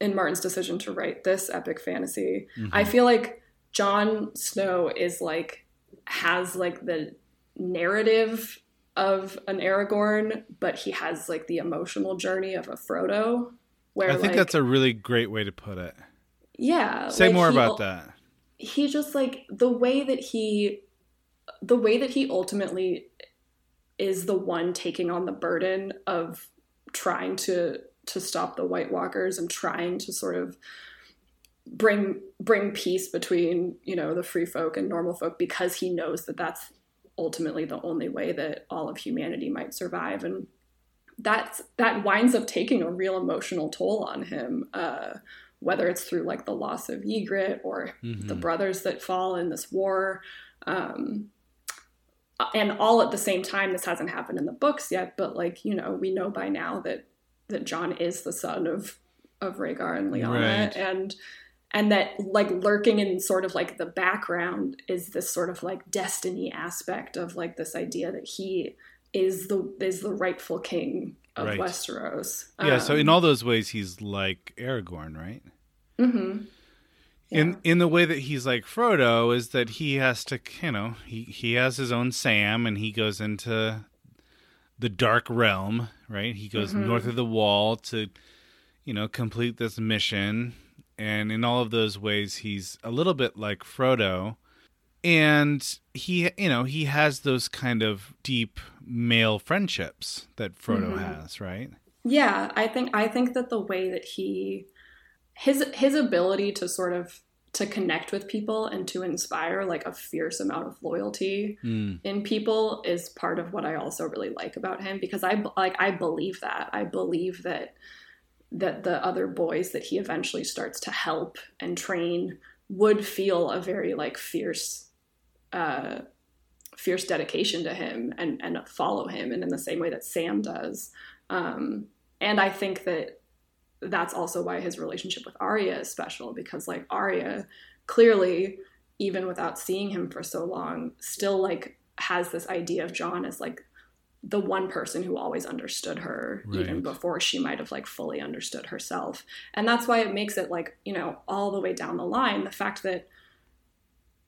in Martin's decision to write this epic fantasy. I feel like Jon Snow is like has like the narrative of an Aragorn, but he has like the emotional journey of a Frodo. Where I think like, that's a really great way to put it. yeah. Say like, more about that. he just like the way that he the way that he ultimately is the one taking on the burden of trying to to stop the white walkers and trying to sort of bring bring peace between you know the free folk and normal folk because he knows that that's ultimately the only way that all of humanity might survive and that's that winds up taking a real emotional toll on him uh whether it's through like the loss of Ygritte or the Mhm. brothers that fall in this war. Um, and all at the same time, this hasn't happened in the books yet, but like, you know, we know by now that, that Jon is the son of, of Rhaegar and Lyanna Right. and, and that like lurking in sort of like the background is this sort of like destiny aspect of like this idea that he is the, is the rightful king of Right. Westeros. Yeah, so in Um, all those ways, he's like Aragorn, right? mhm. in Yeah. in the way that he's like Frodo is that he has to you know he he has his own Sam and he goes into the dark realm right he goes Mhm. north of the wall to you know complete this mission and in all of those ways he's a little bit like Frodo and he you know he has those kind of deep male friendships that Frodo Mhm. has right Yeah, I think I think that the way that he his his ability to sort of to connect with people and to inspire like a fierce amount of loyalty Mm. in people is part of what I also really like about him because I like I believe that I believe that that the other boys that he eventually starts to help and train would feel a very like fierce uh fierce dedication to him and and follow him and in the same way that Sam does. Um and I think that that's also why his relationship with Arya is special because like Arya clearly even without seeing him for so long still like has this idea of Jon as like the one person who always understood her even before she might have like fully understood herself and that's why it makes it like you know all the way down the line the fact that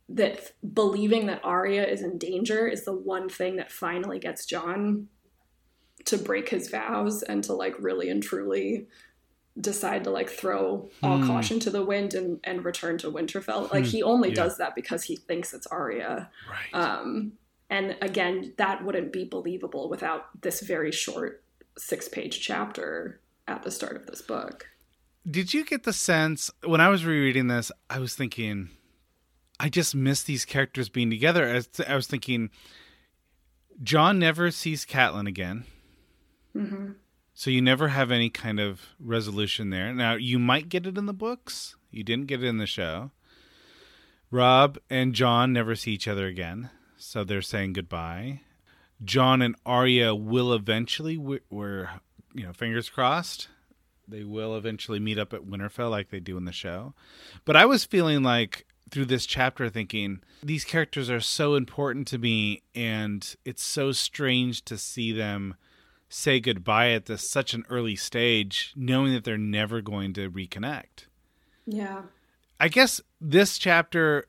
that believing that Arya is in danger is the one thing that finally gets Jon to break his vows and to like really and truly decide to like throw all Hmm. caution to the wind and, and return to Winterfell. Like he only Yeah. does that because he thinks it's Arya. Right. Um, and again, that wouldn't be believable without this very short six page chapter at the start of this book. Did you get the sense when I was rereading this? I was thinking, I just miss these characters being together. I was, I was thinking, Jon never sees Catelyn again, hmm so you never have any kind of resolution there. Now you might get it in the books. You didn't get it in the show. Robb and Jon never see each other again, so they're saying goodbye. Jon and Arya will eventually, we- we're you know, fingers crossed, they will eventually meet up at Winterfell like they do in the show. But I was feeling like through this chapter thinking these characters are so important to me and it's so strange to see them say goodbye at this such an early stage knowing that they're never going to reconnect. Yeah. I guess this chapter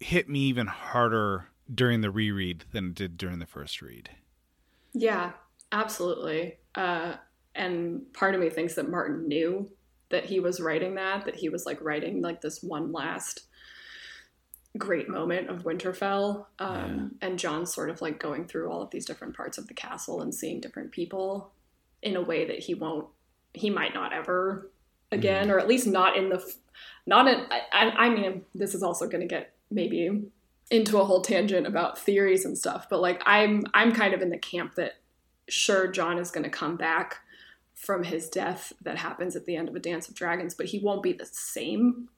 hit me even harder during the reread than it did during the first read. Yeah, absolutely. Uh, and part of me thinks that Martin knew that he was writing that, that he was like writing like this one last great moment of Winterfell. Um, And Jon's sort of like going through all of these different parts of the castle and seeing different people in a way that he won't, he might not ever again, or at least not in the, not in, I, I I mean, this is also going to get maybe into a whole tangent about theories and stuff but like i'm i'm kind of in the camp that sure jon is going to come back from his death that happens at the end of a dance of dragons but he won't be the same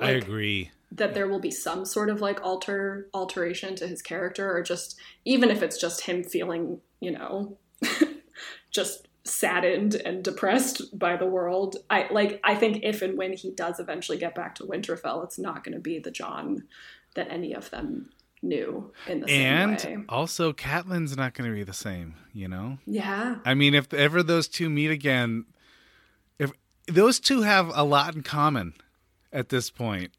I agree. that there will be some sort of like alter alteration to his character or just even if it's just him feeling you know just saddened and depressed by the world i like i think if and when he does eventually get back to winterfell it's not going to be the jon that any of them knew in the same And way. also Catelyn's not going to be the same, you know? yeah. I mean, if ever those two meet again, if those two have a lot in common at this point,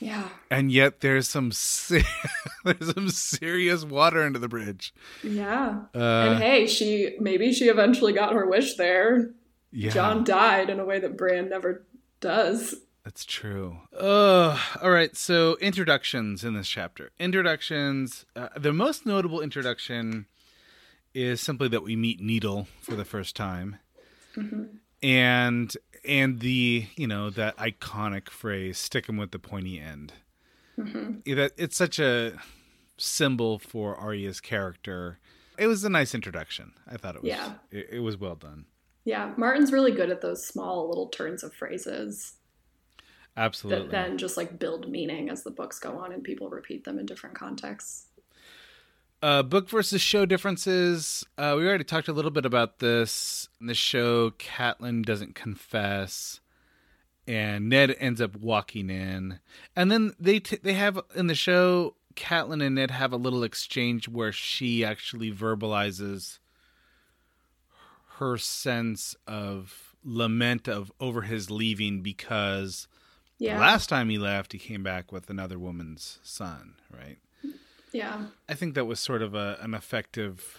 yeah. And yet there's some se- there's some serious water under the bridge. yeah. Uh, and hey she maybe she eventually got her wish there. Yeah, jon died in a way that bran never does that's true. Uh, all right. So introductions in this chapter. Introductions. Uh, the most notable introduction is simply that we meet Needle for the first time, and and the you know that iconic phrase "stick him with the pointy end." Yeah, That it's such a symbol for Arya's character. It was a nice introduction. I thought it was. Yeah. It, it was well done. Yeah, Martin's really good at those small little turns of phrases Absolutely. that then just like build meaning as the books go on and people repeat them in different contexts. Uh, book versus show differences. Uh, we already talked a little bit about this. In the show, Catelyn doesn't confess, and Ned ends up walking in. And then they t- they have in the show, Catelyn and Ned have a little exchange where she actually verbalizes her sense of lament of over his leaving because Yeah. last time he left, he came back with another woman's son, right? yeah. I think that was sort of a, an effective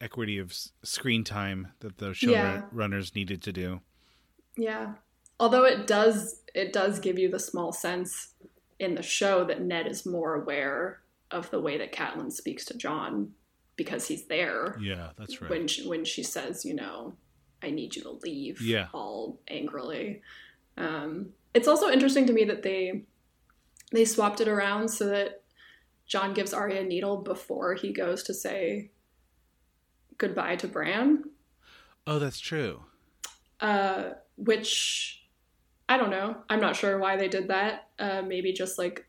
equity of screen time that the show Yeah. runners needed to do. Yeah. Although it does it does give you the small sense in the show that Ned is more aware of the way that Catelyn speaks to Jon because he's there Yeah, that's right. when she, when she says, you know, I need you to leave Yeah. all angrily. Um, it's also interesting to me that they they swapped it around so that Jon gives Arya a needle before he goes to say goodbye to Bran. Oh, that's true. Uh, which I don't know. I'm not sure why they did that. Uh, maybe just like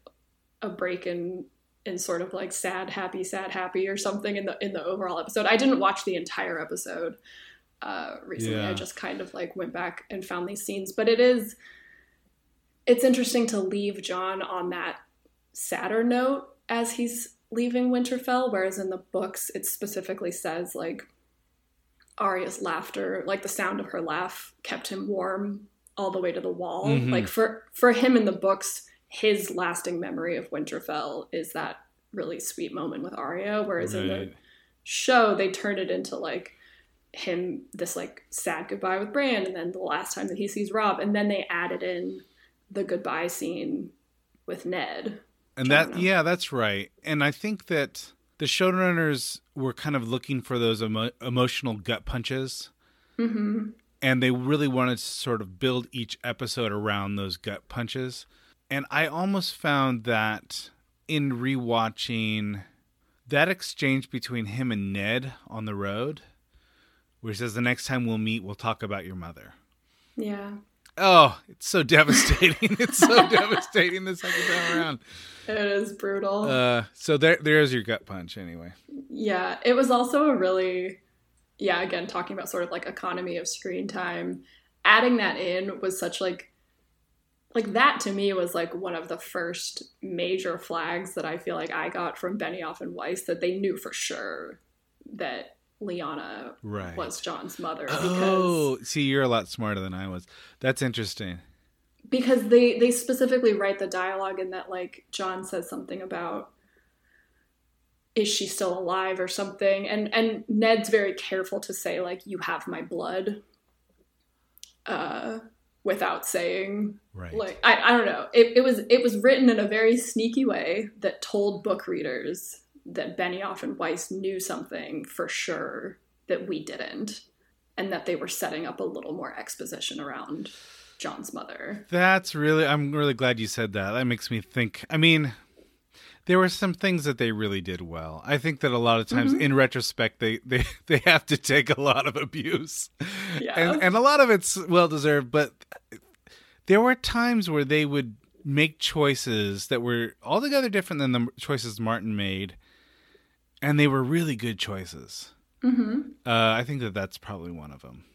a break in in sort of like sad happy sad happy or something in the in the overall episode. I didn't watch the entire episode uh, recently. Yeah. I just kind of like went back and found these scenes, but it is it's interesting to leave Jon on that sadder note as he's leaving Winterfell, whereas in the books it specifically says like Arya's laughter, like the sound of her laugh, kept him warm all the way to the wall. Mhm. Like for for him in the books, his lasting memory of Winterfell is that really sweet moment with Arya, whereas in the show they turned it into like him this like sad goodbye with Bran and then the last time that he sees Robb and then they added in the goodbye scene with Ned. And that, yeah, that's right. And I think that the showrunners were kind of looking for those emo- emotional gut punches. Mm-hmm. and they really wanted to sort of build each episode around those gut punches. And I almost found that in rewatching that exchange between him and Ned on the road, where he says, The next time we'll meet, we'll talk about your mother. Yeah. Oh, it's so devastating. it's so devastating the second time around. It is brutal. Uh, so there, there's your gut punch anyway. Yeah, it was also a really, yeah, again, talking about sort of like economy of screen time. Adding that in was such like, like that to me was like one of the first major flags that I feel like I got from Benioff and Weiss that they knew for sure that Lyanna Right. was Jon's mother Oh, see, you're a lot smarter than I was. That's interesting. because they they specifically write the dialogue in that like Jon says something about is she still alive or something and and Ned's very careful to say like you have my blood uh without saying Right. like I, I don't know it, it was it was written in a very sneaky way that told book readers that Benioff and Weiss knew something for sure that we didn't and that they were setting up a little more exposition around Jon's mother That's really, I'm really glad you said that. That makes me think. I mean, there were some things that they really did well. I think that a lot of times, Mm-hmm. in retrospect, they, they, they have to take a lot of abuse. Yeah. And, and a lot of it's well deserved, but there were times where they would make choices that were altogether different than the choices Martin made. And they were really good choices. hmm Uh, I think that that's probably one of them.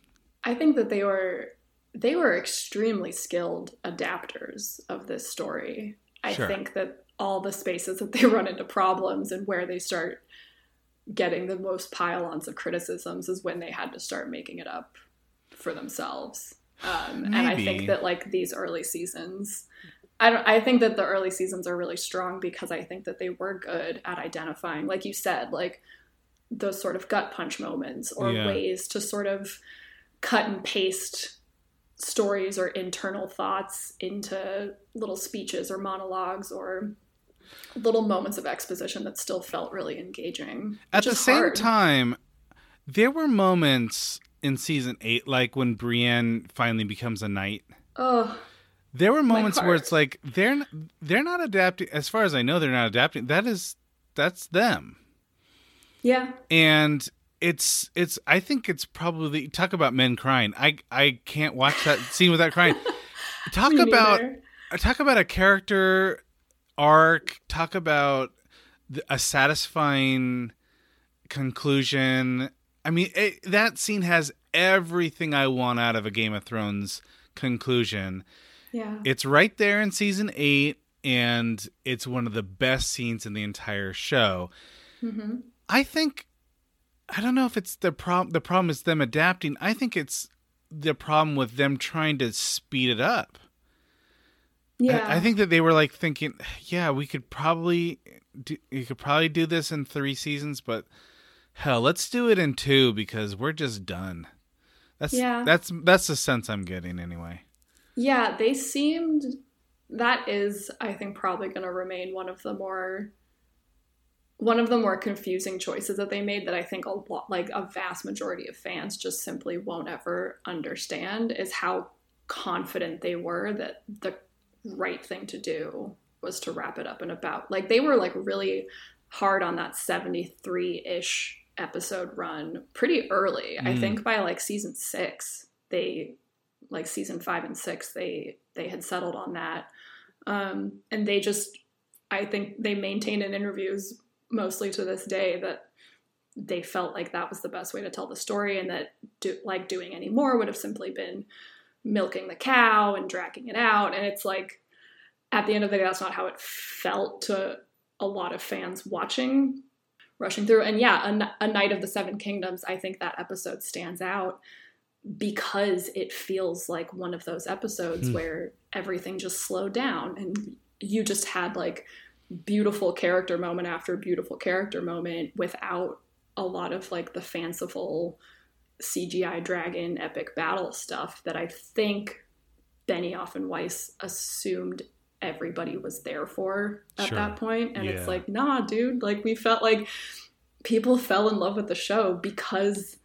I think that they were they were extremely skilled adapters of this story. I Sure. think that all the spaces that they run into problems and where they start getting the most pile-ons of criticisms is when they had to start making it up for themselves. Um, and I think that like these early seasons, I don't. I think that the early seasons are really strong because I think that they were good at identifying, like you said, like those sort of gut punch moments or Yeah. ways to sort of cut and paste stories or internal thoughts into little speeches or monologues or little moments of exposition that still felt really engaging. At the same hard. time, there were moments in season eight, like when Brienne finally becomes a knight. oh, There were moments where it's like they're they're not adapting. As far as I know, they're not adapting. That is that's them, yeah, and it's it's. I think it's probably talk about men crying. I I can't watch that scene without crying. Talk about talk about a character arc. Talk about a satisfying conclusion. I mean, it, that scene has everything I want out of a Game of Thrones conclusion. Yeah, It's right there in season eight, and it's one of the best scenes in the entire show. hmm I think I don't know if it's the problem. The problem is them adapting. I think it's the problem with them trying to speed it up. yeah. I, I think that they were like thinking, yeah, we could probably do, you could probably do this in three seasons, but hell, let's do it in two because we're just done. That's Yeah. that's that's the sense I'm getting anyway. Yeah, they seemed. That is, I think, probably going to remain one of the more one of the more confusing choices that they made that I think a lot, like a vast majority of fans just simply won't ever understand is how confident they were that the right thing to do was to wrap it up in about like they were like really hard on that 73-ish episode run pretty early. I Mm. think by like season 6 they like season 5 and 6 they they had settled on that. Um and they just I think they maintain in interviews mostly to this day that they felt like that was the best way to tell the story and that do, like doing any more would have simply been milking the cow and dragging it out. And it's like at the end of the day that's not how it felt to a lot of fans watching rushing through. And yeah a Knight of the Seven Kingdoms i think that episode stands out because it feels like one of those episodes Hmm. where everything just slowed down and you just had like beautiful character moment after beautiful character moment without a lot of like the fanciful CGI dragon epic battle stuff that I think Benioff and Weiss assumed everybody was there for at Sure. that point. And Yeah. it's like, nah, dude, like we felt like people fell in love with the show because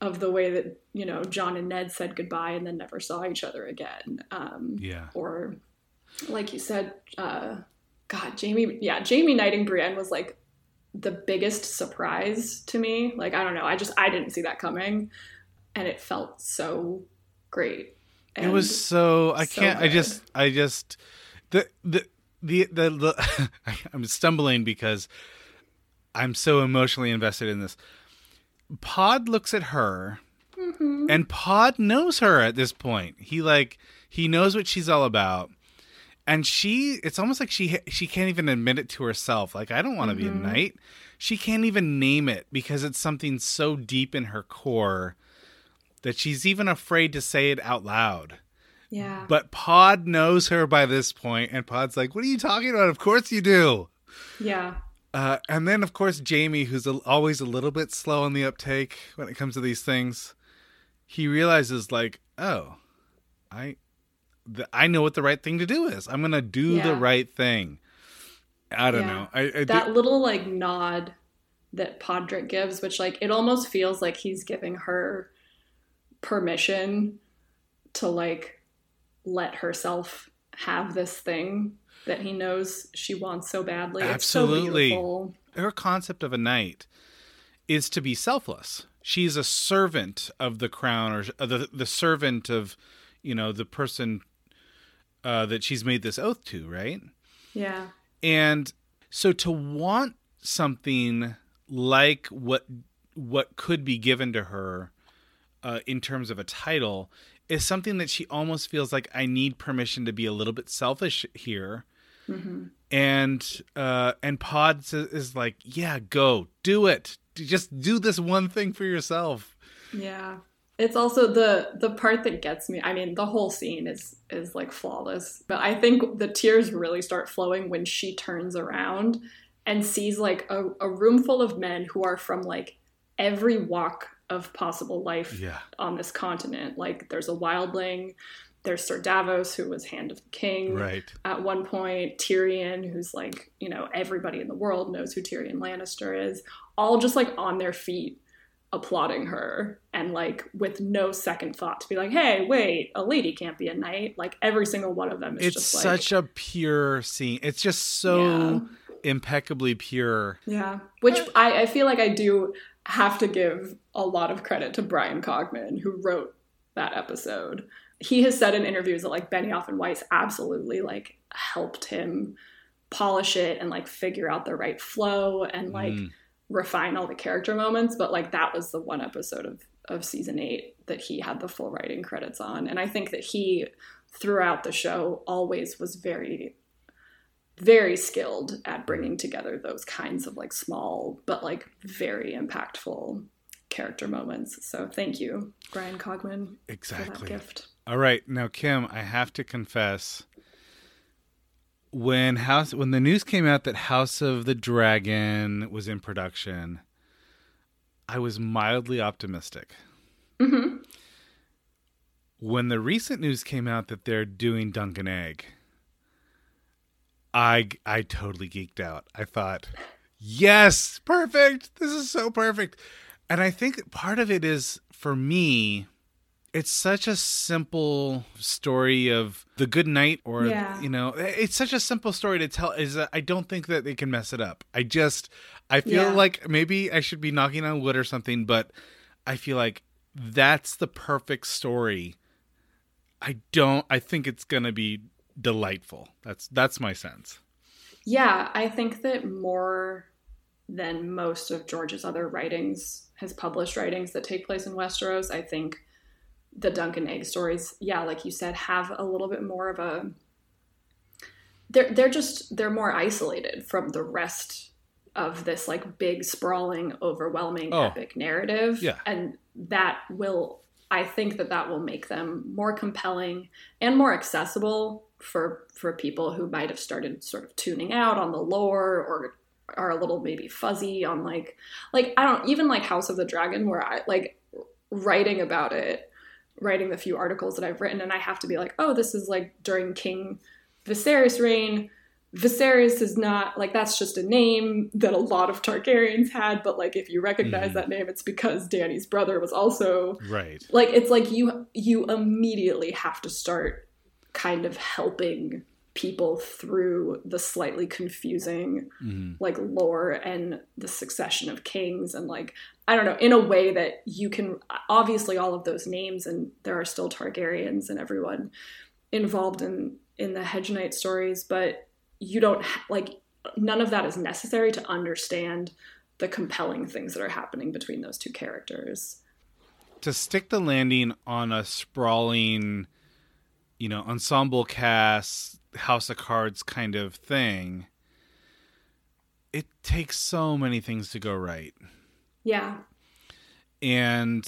of the way that, you know, Jon and Ned said goodbye and then never saw each other again. Um, Yeah. or like you said, uh, God, Jaime, yeah, Jaime knighting Brienne was like the biggest surprise to me. Like, I don't know, I just I didn't see that coming, and it felt so great. it was so I so can't. I just. I just. The the the the. the I'm stumbling because I'm so emotionally invested in this. Pod looks at her, Mhm. and Pod knows her at this point. He like he knows what she's all about. And she, it's almost like she she can't even admit it to herself. Like I don't want to be a Mhm. knight. She can't even name it because it's something so deep in her core that she's even afraid to say it out loud. yeah, But Pod knows her by this point, and Pod's like, "What are you talking about? Of course you do." yeah, Uh, and then, of course, Jaime, who's a, always a little bit slow on the uptake when it comes to these things, he realizes, like, oh, I, th- I know what the right thing to do is. I'm gonna do the right thing. I don't Yeah. know. I, I that little like nod that Podrick gives, which like it almost feels like he's giving her permission to like let herself have this thing that he knows she wants so badly. It's so Absolutely. beautiful. her concept of a knight is to be selfless. She's a servant of the crown, or uh, the the servant of, you know, the person uh, that she's made this oath to, right? Yeah. And so to want something like what what could be given to her uh, in terms of a title is something that she almost feels like I need permission to be a little bit selfish here. Hmm And uh, and Pod is, is like, yeah, go do it. Just do this one thing for yourself. Yeah. It's also the the part that gets me. I mean, the whole scene is is like flawless, but I think the tears really start flowing when she turns around and sees like a, a room full of men who are from like every walk of possible life Yeah, on this continent. Like there's a wildling, there's Sir Davos who was Hand of the King right. at one point Tyrion, who's like, you know, everybody in the world knows who Tyrion Lannister is, all just like on their feet applauding her and like with no second thought to be like, hey, wait, a lady can't be a knight. Like every single one of them is It's just like, such a pure scene. It's just so impeccably pure. Yeah. Which I, I feel like I do have to give a lot of credit to Bryan Cogman, who wrote that episode. He has said in interviews that like Benioff and Weiss absolutely like helped him polish it and like figure out the right flow and like Mm. refine all the character moments. But like that was the one episode of of season eight that he had the full writing credits on. And I think that he throughout the show always was very very skilled at bringing together those kinds of like small but like very impactful character moments. So thank you, Bryan Cogman, for that Exactly. gift. All right, now Kim, I have to confess when House when the news came out that House of the Dragon was in production, I was mildly optimistic. hmm When the recent news came out that they're doing Dunk and Egg, I I totally geeked out. I thought, "Yes, perfect. This is so perfect." And I think part of it is for me it's such a simple story of the good knight or Yeah. you know it's such a simple story to tell is that i don't think that they can mess it up i just i feel Yeah. like maybe i should be knocking on wood or something but i feel like that's the perfect story i don't i think it's gonna be delightful that's that's my sense Yeah, I think that more than most of George's other writings, his published writings that take place in Westeros, I think the Dunk and Egg stories, yeah, like you said, have a little bit more of a they're they're just they're more isolated from the rest of this like big sprawling overwhelming Oh. epic narrative Yeah. and that will i think that that will make them more compelling and more accessible for for people who might have started sort of tuning out on the lore or are a little maybe fuzzy on like like i don't even like house of the dragon where i like writing about it writing the few articles that i've written and i have to be like oh this is like during king viserys reign Viserys is not like that's just a name that a lot of Targaryens had, but like if you recognize Mhm. that name, it's because Dany's brother was also right like it's like you you immediately have to start kind of helping people through the slightly confusing Mhm. like lore and the succession of kings and like I don't know in a way that you can obviously all of those names and there are still Targaryens and everyone involved in in the Hedge Knight stories but you don't like none of that is necessary to understand the compelling things that are happening between those two characters. to stick the landing on a sprawling, you know, ensemble cast, House of Cards kind of thing, it takes so many things to go right. Yeah. And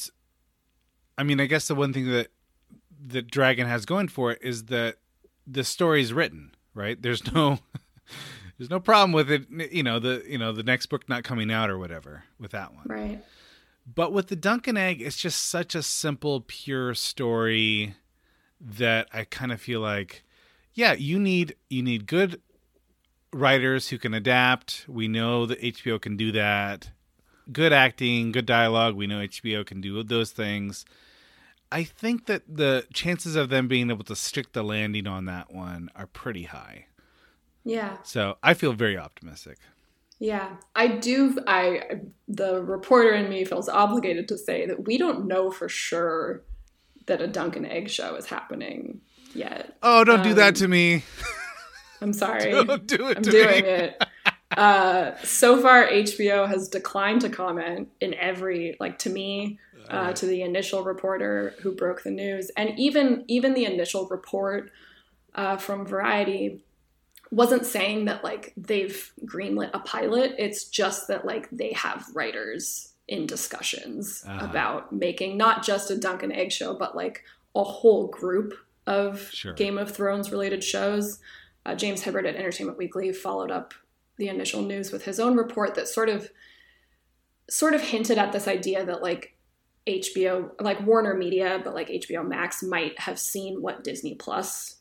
I mean, I guess the one thing that that Dragon has going for it is that the story's written, right? There's no there's no problem with it, you know, the you know, the next book not coming out or whatever with that one. Right. But with the Dunk and Egg, it's just such a simple, pure story that I kind of feel like, yeah, you need you need good writers who can adapt. We know that HBO can do that. Good acting, good dialogue. We know HBO can do those things. I think that the chances of them being able to stick the landing on that one are pretty high. Yeah. So I feel very optimistic. Yeah. I do I the reporter in me feels obligated to say that we don't know for sure that a Dunk and Egg show is happening yet. Oh, don't do that Um, to me. I'm sorry. Don't do it I'm doing me. it. Uh, so far, HBO has declined to comment in every like to me, uh, to the initial reporter who broke the news, and even even the initial report uh, from Variety wasn't saying that like they've greenlit a pilot. It's just that like they have writers in discussions Ah. about making not just a Dunk and Egg show, but like a whole group of Sure. Game of Thrones related shows. Uh, James Hibberd at Entertainment Weekly followed up the initial news with his own report that sort of sort of hinted at this idea that like HBO, like Warner Media, but like HBO Max might have seen what Disney Plus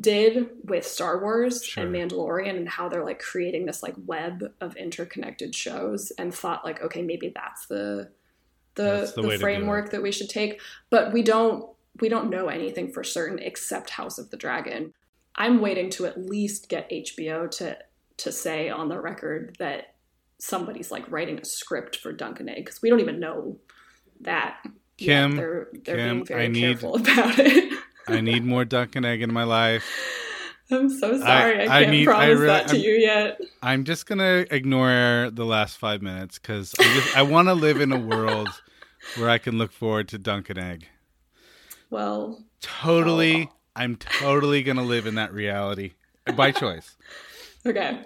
did with Star Wars Sure. and Mandalorian and how they're like creating this like web of interconnected shows and thought like okay maybe that's the the, That's the the, way to do framework that we should take but we don't we don't know anything for certain except House of the Dragon. I'm waiting to at least get HBO to to say on the record that somebody's like writing a script for Dunk and Egg because we don't even know that. Kim, they're they're Kim, being very I need- about it. I need more Dunk and Egg in my life. I'm so sorry. I, I can't need- I promise really- that to I'm- you yet. I'm just gonna ignore the last five minutes because I I want to live in a world where I can look forward to Dunk and Egg. Well, Totally, Oh. I'm totally gonna live in that reality by choice. okay.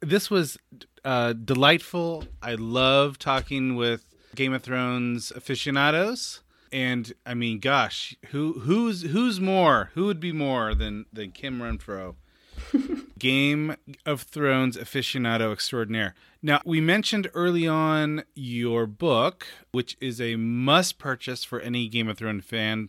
This was uh, delightful. I love talking with Game of Thrones aficionados. And I mean, gosh, who who's who's more? Who would be more than than Kim Renfro? Game of Thrones aficionado extraordinaire. Now, we mentioned early on your book, which is a must purchase for any Game of Thrones fan.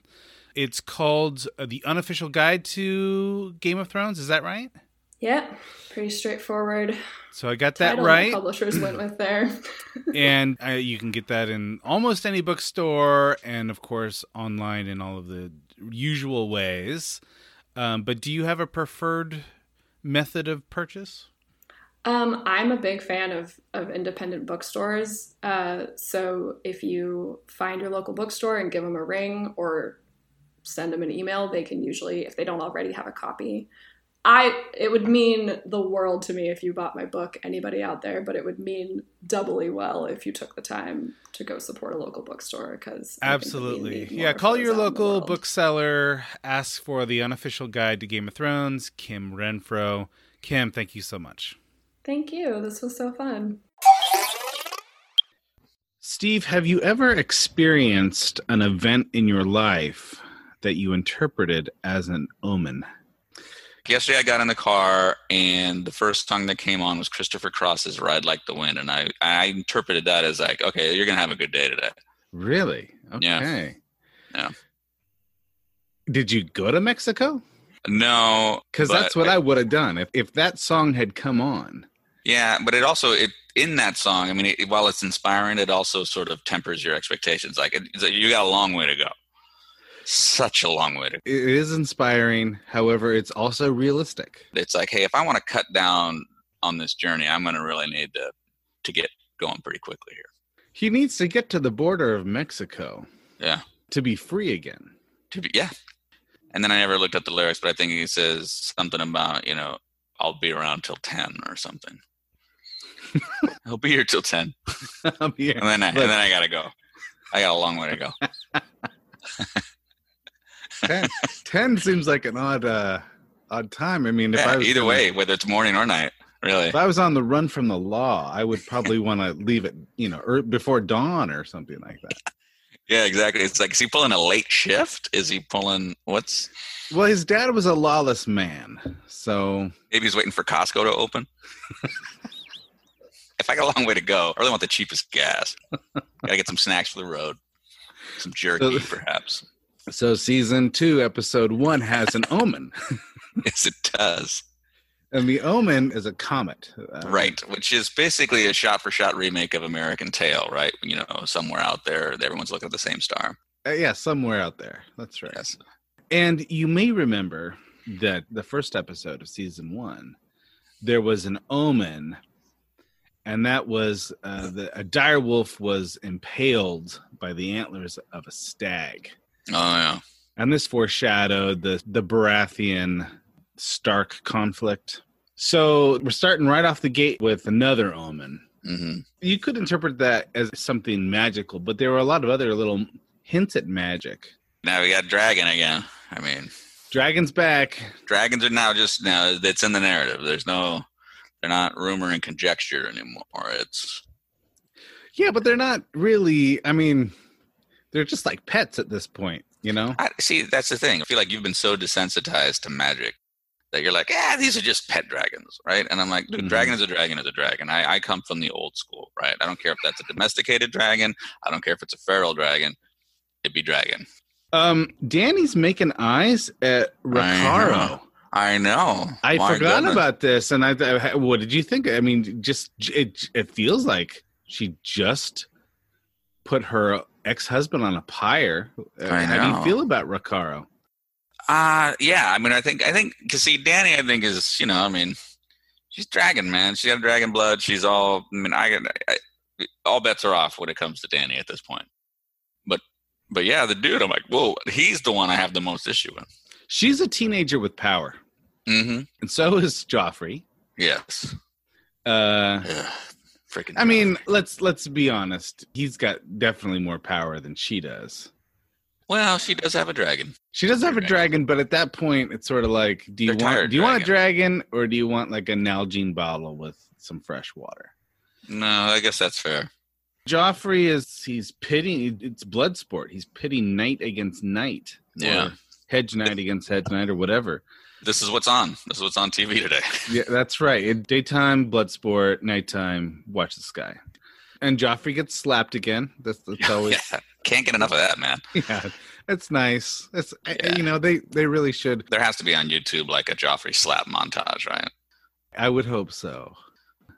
It's called uh, The Unofficial Guide to Game of Thrones. Is that right? Yeah, pretty straightforward. So I got that title right. Publishers went with there. and uh, you can get that in almost any bookstore and of course online in all of the usual ways um, but do you have a preferred method of purchase Um, I'm a big fan of, of independent bookstores. Uh, so if you find your local bookstore and give them a ring or send them an email, they can usually, if they don't already have a copy, I it would mean the world to me if you bought my book. Anybody out there, but it would mean doubly well if you took the time to go support a local bookstore because absolutely yeah call your local bookseller ask for the unofficial guide to game of thrones kim renfro kim thank you so much Thank you. This was so fun. Steve, have you ever experienced an event in your life that you interpreted as an omen? Yesterday, I got in the car, and the first song that came on was Christopher Cross's "Ride Like the Wind," and I I interpreted that as like, okay, you're gonna have a good day today. Really? Okay. Yeah. Yeah. Did you go to Mexico? No, Because that's what I would have done if if that song had come on. Yeah, but it also it in that song. I mean, it, while it's inspiring, it also sort of tempers your expectations. Like, it, you got a long way to go. Such a long way to. go. It is inspiring. However, it's also realistic. It's like, hey, if I want to cut down on this journey, I'm going to really need to to get going pretty quickly here. He needs to get to the border of Mexico Yeah, to be free again. to be yeah. And then I never looked at the lyrics, but I think he says something about you know I'll be around till ten or something. I'll be here till ten, I'm here. and then I, and then I gotta go. I got a long way to go. 10, 10 seems like an odd uh odd time. I mean, if Yeah, I was either gonna- way, whether it's morning or night, really. if I was on the run from the law, I would probably want to leave it, you know, or before dawn or something like that. Yeah, exactly. It's like, is he pulling a late shift? Is he pulling what's? Well, his dad was a lawless man, so Maybe he's waiting for Costco to open. if I got a long way to go, I really want the cheapest gas. Gotta get some snacks for the road, some jerky, So- perhaps. So season two, episode one has an omen, Yes, it does. and the omen is a comet. Uh, Right, which is basically a shot-for-shot remake of American Tail, right? You know, somewhere out there, everyone's looking at the same star. uh, yeah, somewhere out there. That's right. Yes. And you may remember that the first episode of season one, there was an omen, and that was uh, the, a dire wolf was impaled by the antlers of a stag. Oh yeah. And this foreshadowed the, the Baratheon Stark conflict. So we're starting right off the gate with another omen. hmm You could interpret that as something magical, but there were a lot of other little hints at magic. Now we got dragon again. I mean, Dragon's back. dragons are now just now it's in the narrative. There's no, they're not rumor and conjecture anymore. It's Yeah, but they're not really. I mean, they're just like pets at this point, you know? I, see, that's the thing. I feel like you've been so desensitized to magic that you're like, yeah, these are just pet dragons, right? And I'm like, dude, Mhm. dragon is a dragon is a dragon. I, I come from the old school, right? I don't care if that's a domesticated dragon. I don't care if it's a feral dragon. It'd be dragon. Um, Dany's making eyes at I Rakharo. I know. I, My forgot goodness. about this, and I. th- What did you think? I mean, just it. It feels like she just put her ex-husband on a pyre. Uh, How do you feel about Rakharo? Uh yeah. I mean, I think I think because see, Dany, I think is you know, I mean, she's dragon, man. She got dragon blood. She's all. I mean, I, I all bets are off when it comes to Dany at this point. But but yeah, the dude, I'm like, whoa, he's the one I have the most issue with. She's a teenager with power, Mm-hmm. and so is Joffrey. Yes. Uh, Ugh, freaking. I mean, let's let's be honest. He's got definitely more power than she does. well, she does have a dragon. She does have a Dragon. but at that point, it's sort of like, do you They're want do you want a dragon or do you want like a Nalgene bottle with some fresh water? No, I guess that's fair. Joffrey is he's pitting. It's blood sport. He's pitting knight against knight. Yeah. hedge knight against hedge knight, or whatever. This is what's on. This is what's on TV today. Yeah, that's right. In daytime, blood sport. Nighttime, watch the sky. And Joffrey gets slapped again. That's, that's always yeah. Can't get enough of that, man. yeah. It's nice. It's Yeah. you know they they really should. There has to be on YouTube like a Joffrey slap montage, right? I would hope so.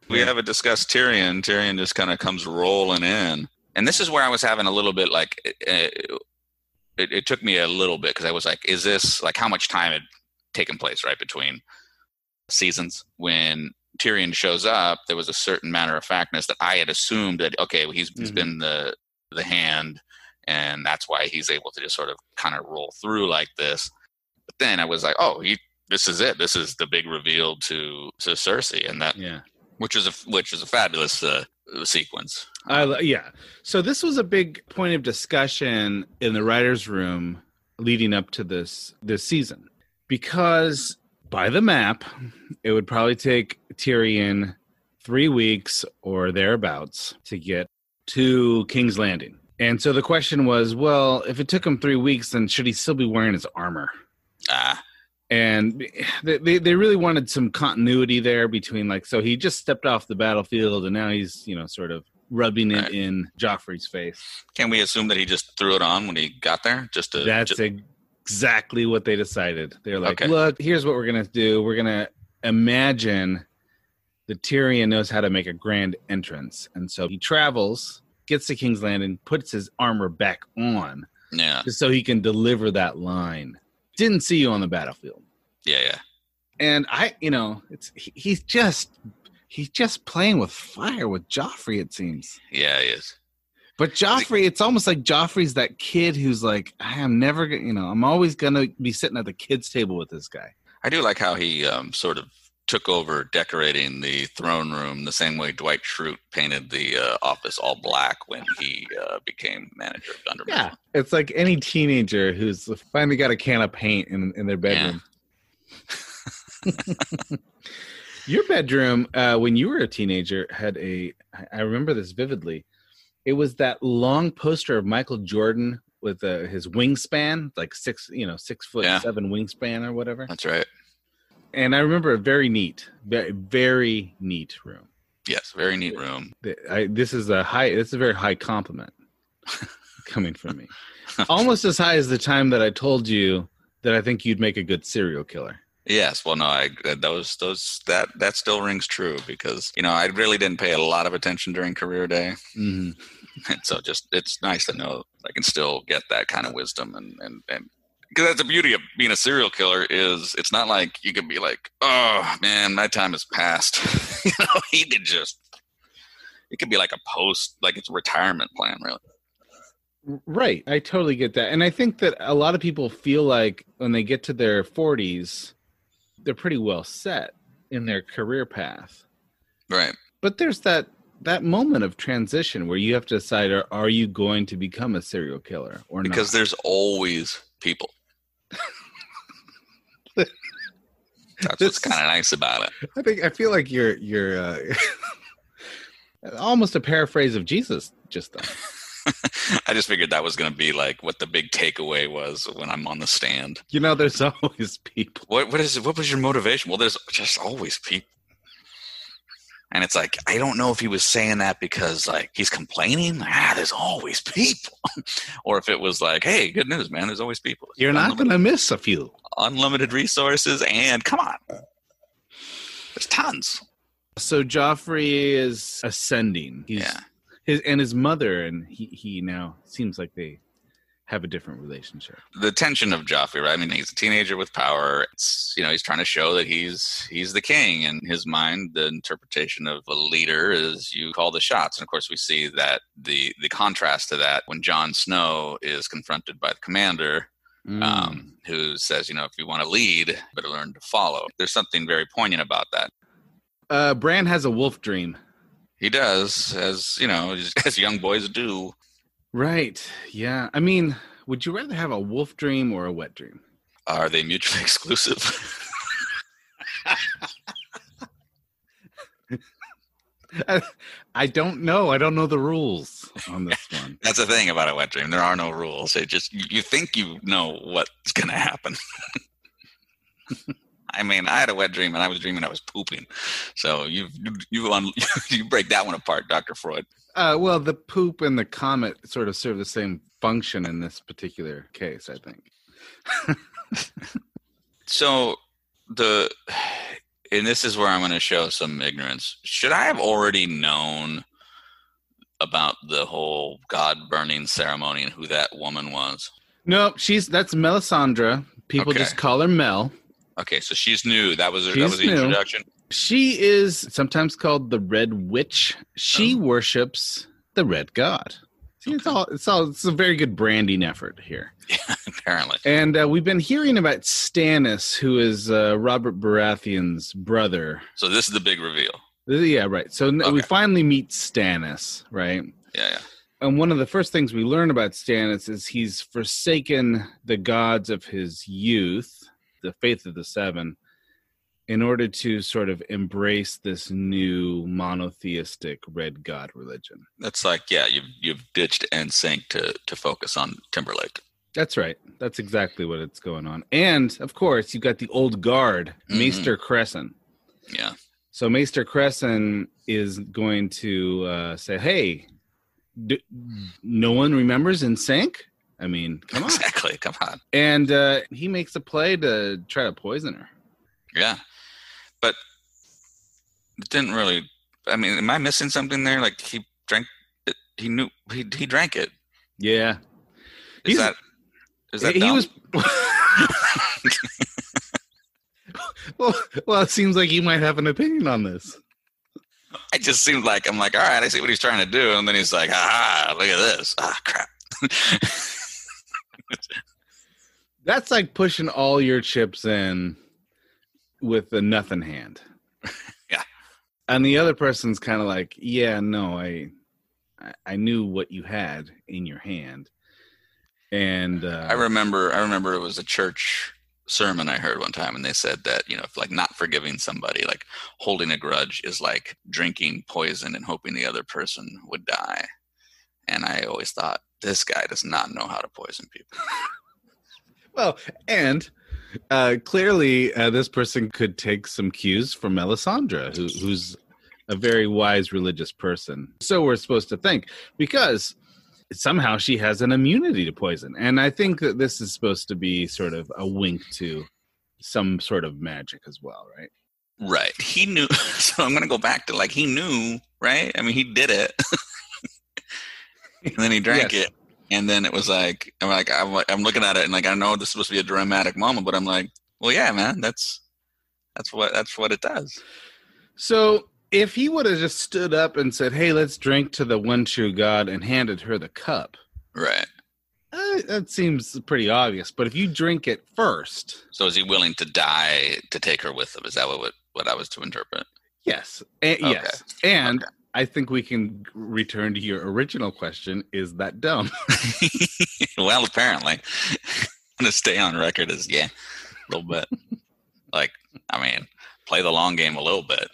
We haven't discussed Tyrion. Tyrion just kind of comes rolling in, and this is where I was having a little bit like uh, it, it took me a little bit because I was like, is this like how much time had taken place right between seasons when Tyrion shows up? There was a certain matter of factness that I had assumed that okay, well, he's, he's Mhm. been the the hand, and that's why he's able to just sort of kind of roll through like this. But then I was like, oh, he this is it. This is the big reveal to to Cersei, and that Yeah. which is a which is a fabulous uh, sequence. I lo- yeah. So this was a big point of discussion in the writers' room leading up to this this season because by the map, it would probably take Tyrion three weeks or thereabouts to get to King's Landing. And so the question was, well, if it took him three weeks, then should he still be wearing his armor? Ah, and they, they they really wanted some continuity there between like so he just stepped off the battlefield and now he's you know sort of rubbing it Right. in Joffrey's face. can we assume that he just threw it on when he got there? Just to That's ju- exactly what they decided. They're like, Okay. look, here's what we're gonna do. We're gonna imagine that Tyrion knows how to make a grand entrance, and so he travels, gets to King's Landing, puts his armor back on, yeah, just so he can deliver that line. Didn't see you on the battlefield. yeah, yeah. and I, you know, it's he, he's just he's just playing with fire with Joffrey. It seems, Yeah, he is. But Joffrey, it's almost like Joffrey's that kid who's like, I am never, gonna, you know, I'm always gonna be sitting at the kids' table with this guy. I do like how he um, sort of took over decorating the throne room the same way Dwight Schrute painted the uh, office all black when he uh, became manager of Dunder Mifflin. it's like any teenager who's finally got a can of paint in in their bedroom. Your bedroom, uh, when you were a teenager, had a. I remember this vividly. It was that long poster of Michael Jordan with uh, his wingspan, like six, you know, six foot Yeah. seven wingspan or whatever. That's right. And I remember a very neat, very, very neat room. Yes, very neat room. I, this is a high. This is a very high compliment coming from me. Almost as high as the time that I told you that I think you'd make a good serial killer. Yes, well, no, I those those that that still rings true because you know I really didn't pay a lot of attention during career day, Mhm. and so just it's nice to know I can still get that kind of wisdom and and and because that's the beauty of being a serial killer is it's not like you can be like oh man my time has passed you know he could just it could be like a post like it's a retirement plan really Right. I totally get that. And I think that a lot of people feel like when they get to their 40s, they're pretty well set in their career path. right But there's that that moment of transition where you have to decide are, are you going to become a serial killer or because not? there's always people that's This what's kind of nice about it I think I feel like you're you're uh, almost a paraphrase of Jesus just then. I just figured that was going to be like what the big takeaway was when I'm on the stand. You know, there's always people. What what is it? what was your motivation? Well, there's just always people. And it's like I don't know if he was saying that because like he's complaining. Ah, there's always people, or if it was like, hey, good news, man. There's always people. You're not going to miss a few. unlimited resources, and come on, there's tons. So Joffrey is ascending. He's Yeah. His and his mother and he he now seems like they have a different relationship. the tension of Joffrey, right? I mean, he's a teenager with power. It's you know, he's trying to show that he's he's the king. In his mind, the interpretation of a leader is you call the shots. And of course, we see that the the contrast to that when Jon Snow is confronted by the commander, Mm. um, who says, you know, if you want to lead, better learn to follow. There's something very poignant about that. uh, Bran has a wolf dream. He does, as you know, as young boys do. Right. Yeah. I mean, would you rather have a wolf dream or a wet dream? Are they mutually exclusive? I, I don't know. I don't know the rules on this one. That's the thing about a wet dream. There are no rules. It just you, think you know what's gonna happen. I mean, I had a wet dream and I was dreaming I was pooping. So you you you, un, you break that one apart, Doctor Freud. Uh, well, the poop and the comet sort of serve the same function in this particular case, I think. So the and this is where I'm going to show some ignorance. Should I have already known about the whole God burning ceremony and who that woman was? No, she's that's Melisandre. People Okay. just call her Mel. Okay, so she's new. That was that was the new. introduction. She is sometimes called the Red Witch. She Oh. worships the Red God. See, it's all it's all it's a very good branding effort here. Yeah, Apparently, And uh, we've been hearing about Stannis, who is uh, Robert Baratheon's brother. so this is the big reveal. Yeah, right. So n we finally meet Stannis, right? Yeah, yeah. And one of the first things we learn about Stannis is he's forsaken the gods of his youth, the faith of the seven, in order to sort of embrace this new monotheistic red god religion. That's like yeah, you've you've ditched NSYNC to to focus on Timberlake. That's right. That's exactly what it's going on. And of course, you've got the old guard, Mhm. Maester Cressen. Yeah, So Maester Cressen is going to uh, say, "Hey, d- no one remembers NSYNC. I mean, come on." exactly. Come on. and uh, he makes a play to try to poison her. Yeah, but it didn't really. I mean, am I missing something there? Like he drank it. He knew he he drank it. Yeah, Is He's- that is that he dumb? was. well, well, it seems like you might have an opinion on this. It just seemed like I'm like, all right, I see what he's trying to do, and then he's like, ah, look at this. Ah, crap. That's like pushing all your chips in with a nothing hand. Yeah. and the other person's kind of like, "Yeah, no, I, I, I knew what you had in your hand." And uh, I remember, I remember it was a church sermon I heard one time, and they said that you know, if, like not forgiving somebody, like holding a grudge, is like drinking poison and hoping the other person would die. And I always thought this guy does not know how to poison people. Well, and uh, clearly, uh, this person could take some cues from Melisandre, who, who's a very wise religious person. So we're supposed to think because somehow she has an immunity to poison, and I think that this is supposed to be sort of a wink to some sort of magic as well, right? Right. He knew. So I'm going to go back to like he knew, right? I mean, he did it, and then he drank Yes. it, and then it was like I'm like I'm, I'm looking at it and like I know this is supposed to be a dramatic moment, but I'm like, well, yeah, man, that's that's what that's what it does. So if he would have just stood up and said, "Hey, let's drink to the one true God," and handed her the cup, Right. uh, that seems pretty obvious. But if you drink it first, So is he willing to die to take her with him? Is that what what I was to interpret? Yes. A- Okay. Yes. And Okay. I think we can return to your original question is that dumb? well, apparently, I'm gonna stay on record as yeah, a little bit. like, I mean, play the long game a little bit.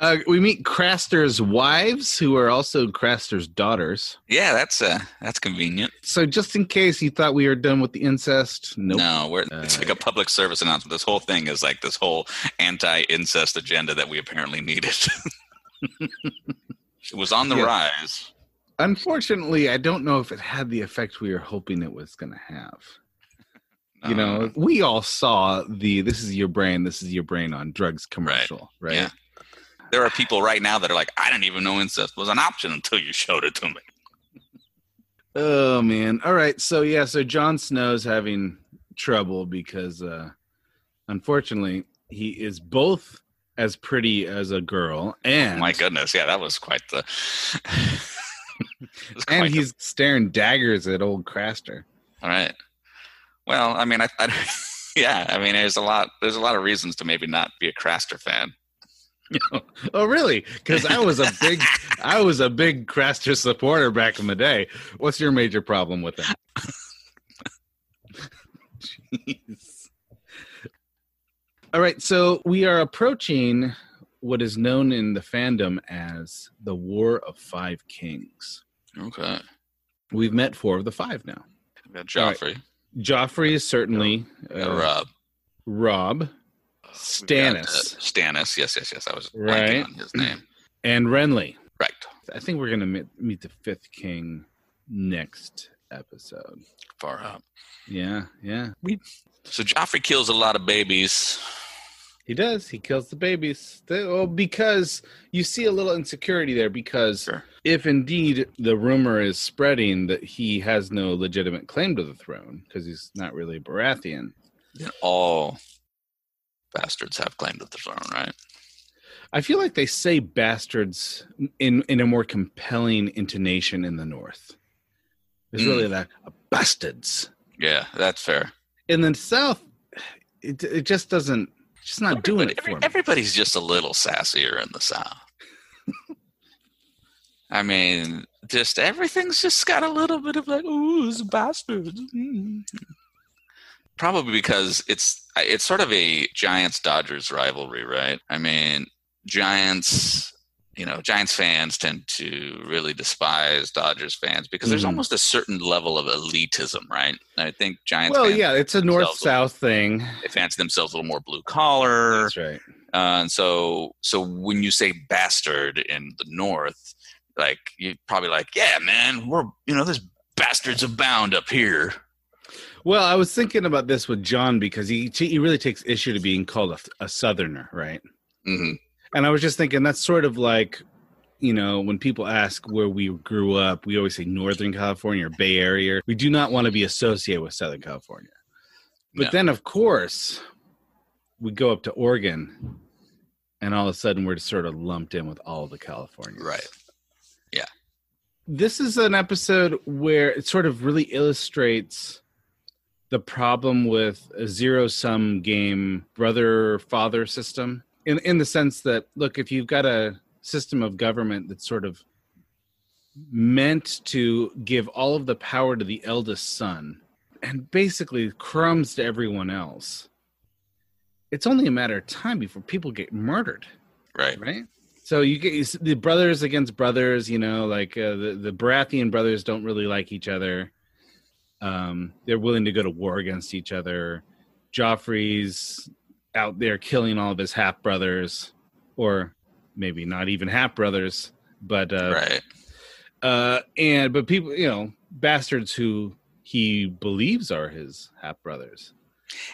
Uh, we meet Craster's wives, who are also Craster's daughters. yeah, that's uh, that's convenient. So, just in case you thought we were done with the incest, nope. No, we're, it's Uh, like a public service announcement. This whole thing is like this whole anti-incest agenda that we apparently needed. it was on the Yeah. rise. Unfortunately, I don't know if it had the effect we were hoping it was going to have. You Uh, know, we all saw the "This is your brain, this is your brain" on drugs commercial, right? Yeah. There are people right now that are like, I didn't even know incest was an option until you showed it to me. Oh man. All right. So yeah, so Jon Snow's having trouble because uh unfortunately he is both as pretty as a girl and My goodness, yeah, that was quite the. was and quite the- he's staring daggers at old Craster. all right. Well, I mean, I, I yeah, I mean, there's a lot. There's a lot of reasons to maybe not be a Craster fan. Oh really? Because I was a big I was a big Craster supporter back in the day. What's your major problem with him? Jeez. All right, so we are approaching what is known in the fandom as the War of Five Kings. Okay, We've met four of the five now. we got All right. Joffrey, Joffrey is certainly uh, Robb, Robb, we got, uh, Stannis, Stannis. Yes, yes, yes. I was Right. on his name. and Renly. Right. I think we're going to meet, meet the fifth king next episode. Far up. Yeah, yeah. So Joffrey kills a lot of babies. He does. He kills the babies. They- Well, because you see a little insecurity there. Because Sure. if indeed the rumor is spreading that he has no legitimate claim to the throne because he's not really a Baratheon, Then all bastards have claim to the throne, right? I feel like they say bastards in in a more compelling intonation in the North. It's Mm. really that bastards. Yeah, that's fair. In the South, it it just doesn't. it's Just not doing it Every- me. Everybody's just a little sassier in the South. I mean, just everything's just got a little bit of like, ooh, it's a bastard. Mm. Probably because it's it's sort of a Giants Dodgers rivalry, right? I mean, Giants, you know, Giants fans tend to really despise Dodgers fans because there's Mhm. almost a certain level of elitism, right? I think Giants Well, yeah, it's a north south thing. they fancy themselves a little more blue collar. That's right. Uh, and so, so when you say bastard in the North, like you probably like, yeah, man, we're you know, there's bastards abound up here. Well, I was thinking about this with Jon because he he really takes issue to being called a, a Southerner, right? hmm And I was just thinking that's sort of like, you know, when people ask where we grew up, we always say Northern California or Bay Area. We do not want to be associated with Southern California. But Yeah. then, of course, we go up to Oregon, and all of a sudden we're just sort of lumped in with all the California. Right. Yeah. This is an episode where it sort of really illustrates the problem with a zero sum game brother father system in in the sense that look if you've got a system of government that's sort of meant to give all of the power to the eldest son and basically crumbs to everyone else it's only a matter of time before people get murdered Right. right? So you get you the brothers against brothers. You know, like uh, the the Baratheon brothers don't really like each other. Um, they're willing to go to war against each other. Joffrey's out there killing all of his half brothers, or maybe not even half brothers, but uh, Right. uh, and but people, you know, bastards who he believes are his half brothers.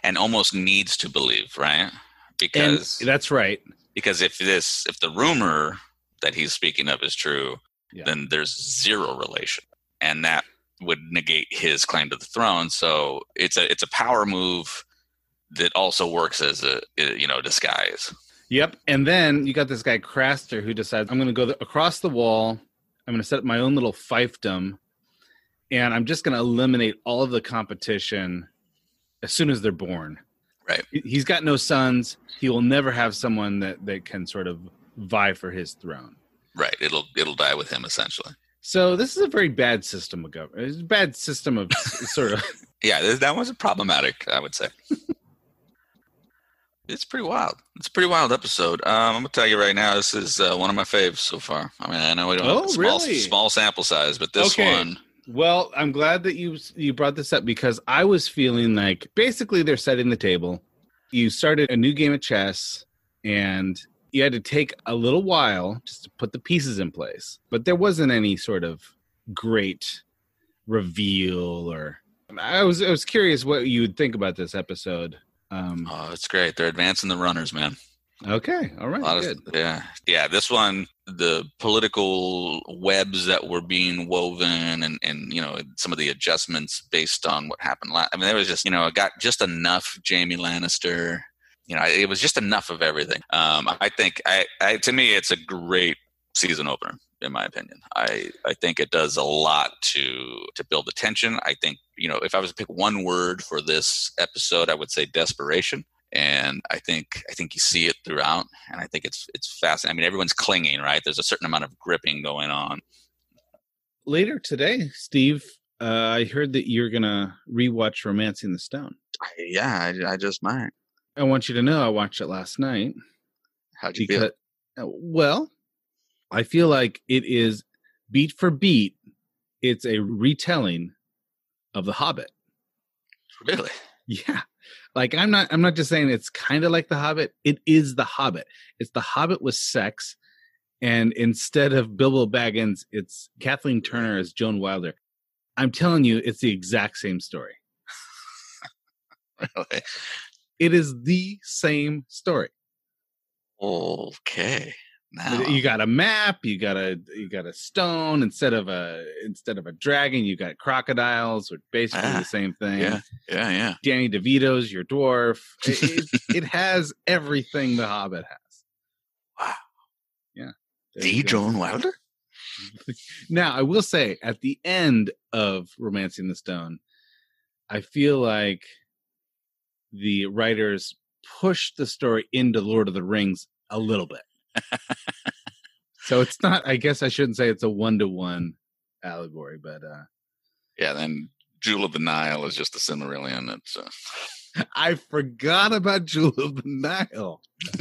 And almost needs to believe, right? And Because that's right. because if this if the rumor that he's speaking of is true, Yeah. then there's zero relation, and that would negate his claim to the throne. So it's a it's a power move that also works as a you know disguise. Yep. And then you got this guy Craster who decides I'm going to go the, across the wall. I'm going to set up my own little fiefdom, and I'm just going to eliminate all of the competition as soon as they're born. Right. He- He's got no sons. He will never have someone that that can sort of vie for his throne. Right. It'll it'll die with him essentially. So this is a very bad system of government. It's a bad system of sort of. Yeah, that was problematic. I would say. it's pretty wild. It's a pretty wild episode. Um, I'm gonna tell you right now, this is uh, one of my faves so far. I mean, I know we don't have Oh, a small, really? small sample size, but this Okay. one, Well, I'm glad that you you brought this up because I was feeling like basically they're setting the table. You started a new game of chess and you had to take a little while just to put the pieces in place. But there wasn't any sort of great reveal or I was I was curious what you would think about this episode. Um oh, it's great. They're advancing the runners, man. okay, All right. A lot good. of yeah, yeah. This one, the political webs that were being woven, and and you know some of the adjustments based on what happened last. I mean, there was just you know, it got just enough Jaime Lannister. You know, it was just enough of everything. Um, I think I, I to me, it's a great season opener in my opinion. I, I think it does a lot to to build the tension. I think you know if I was to pick one word for this episode, I would say desperation. And I think I think you see it throughout, and I think it's it's fascinating. I mean, everyone's clinging, right? There's a certain amount of gripping going on. Later today, Steve, uh, I heard that you're gonna rewatch Romancing the Stone. Yeah, I, I just might. I want you to know I watched it last night. How'd you because feel? uh, well i feel like it is beat for beat it's a retelling of the hobbit Really? yeah like i'm not i'm not just saying it's kind of like the hobbit it is the hobbit it's the hobbit with sex and instead of bilbo baggins it's kathleen turner as joan wilder i'm telling you it's the exact same story Really? It is the same story Okay. Now You got a map. You got a you got a stone instead of a instead of a dragon. You got crocodiles, which basically Ah, the same thing. yeah, yeah, yeah. Danny DeVito's your dwarf. It, it, it has everything the Hobbit has. Wow. Yeah. The. Joan Wilder? Now, I will say at the end of Romancing the Stone, I feel like the writers pushed the story into Lord of the Rings a little bit. so it's not, I guess I shouldn't say it's a one to one allegory, but uh, Yeah, then Jewel of the Nile is just the Silmarillion. It's uh, I forgot about Jewel of the Nile.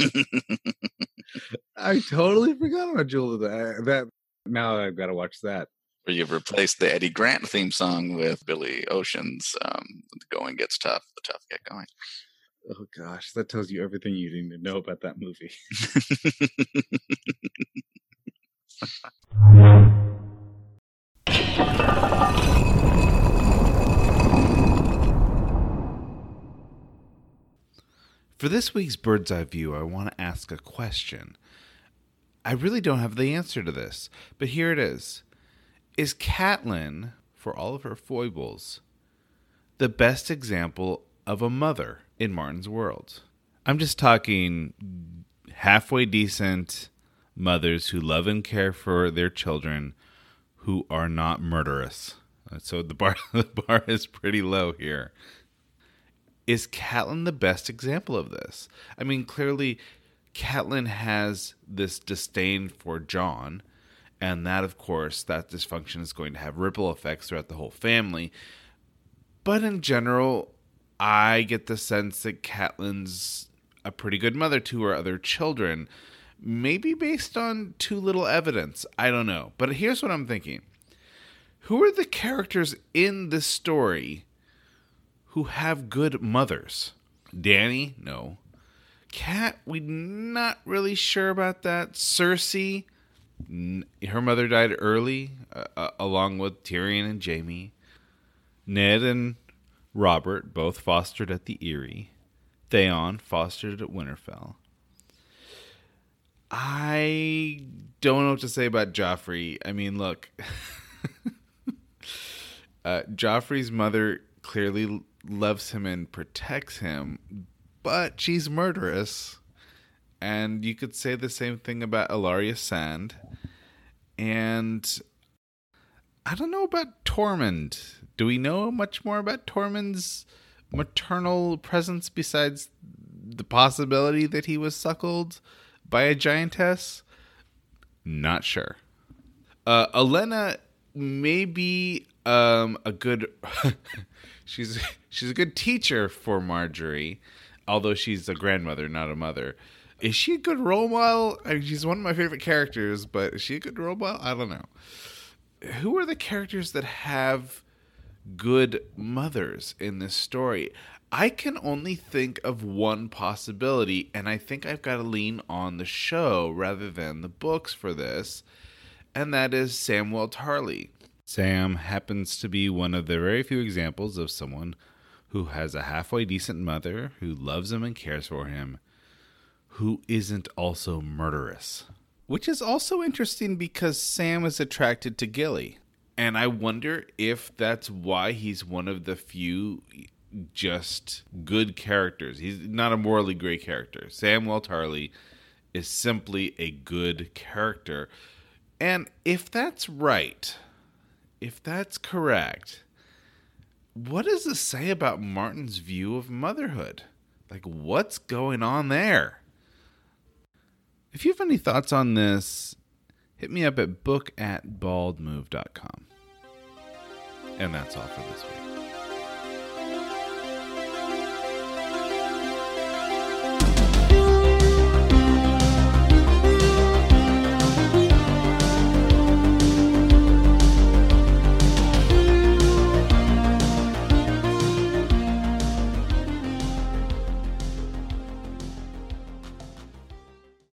I totally forgot about Jewel of the that. Now I've got to watch that. Where you've replaced the Eddie Grant theme song with Billy Ocean's um, "The Going Gets Tough." The tough get going. Oh gosh, that tells you everything you need to know about that movie. For this week's bird's eye view, I want to ask a question. I really don't have the answer to this, but here it is. Is Catelyn, for all of her foibles, the best example of a mother in Martin's world? I'm just talking halfway decent mothers who love and care for their children who are not murderous. So the bar the bar is pretty low here. Is Catelyn the best example of this? I mean, clearly Catelyn has this disdain for Jon, and that of course that dysfunction is going to have ripple effects throughout the whole family. But in general, I get the sense that Catelyn's a pretty good mother to her other children. Maybe based on too little evidence. I don't know. But here's what I'm thinking. Who are the characters in this story who have good mothers? Dany? No. Cat? We're not really sure about that. Cersei? Her mother died early, uh, uh, along with Tyrion and Jaime. Ned and Robert both fostered at the Eyrie. Theon fostered at Winterfell. I don't know what to say about Joffrey. I mean, look, uh, Joffrey's mother clearly loves him and protects him, but she's murderous. And you could say the same thing about Ellaria Sand. And I don't know about Tormund. Do we know much more about Tormund's maternal presence besides the possibility that he was suckled by a giantess? Not sure. Uh, Olenna may be um, a good. she's she's a good teacher for Margaery, although she's a grandmother, not a mother. Is she a good role model? I mean, she's one of my favorite characters, but is she a good role model? I don't know. Who are the characters that have good mothers in this story? I can only think of one possibility, and I think I've got to lean on the show rather than the books for this, and that is Samwell Tarly. Sam happens to be one of the very few examples of someone who has a halfway decent mother who loves him and cares for him, who isn't also murderous. Which is also interesting because Sam is attracted to Gilly. And I wonder if that's why he's one of the few just good characters. He's not a morally great character. Samwell Tarly is simply a good character. And if that's right, if that's correct, what does this say about Martin's view of motherhood? Like, what's going on there? If you have any thoughts on this, hit me up at book at baldmove.com. And that's all for this week.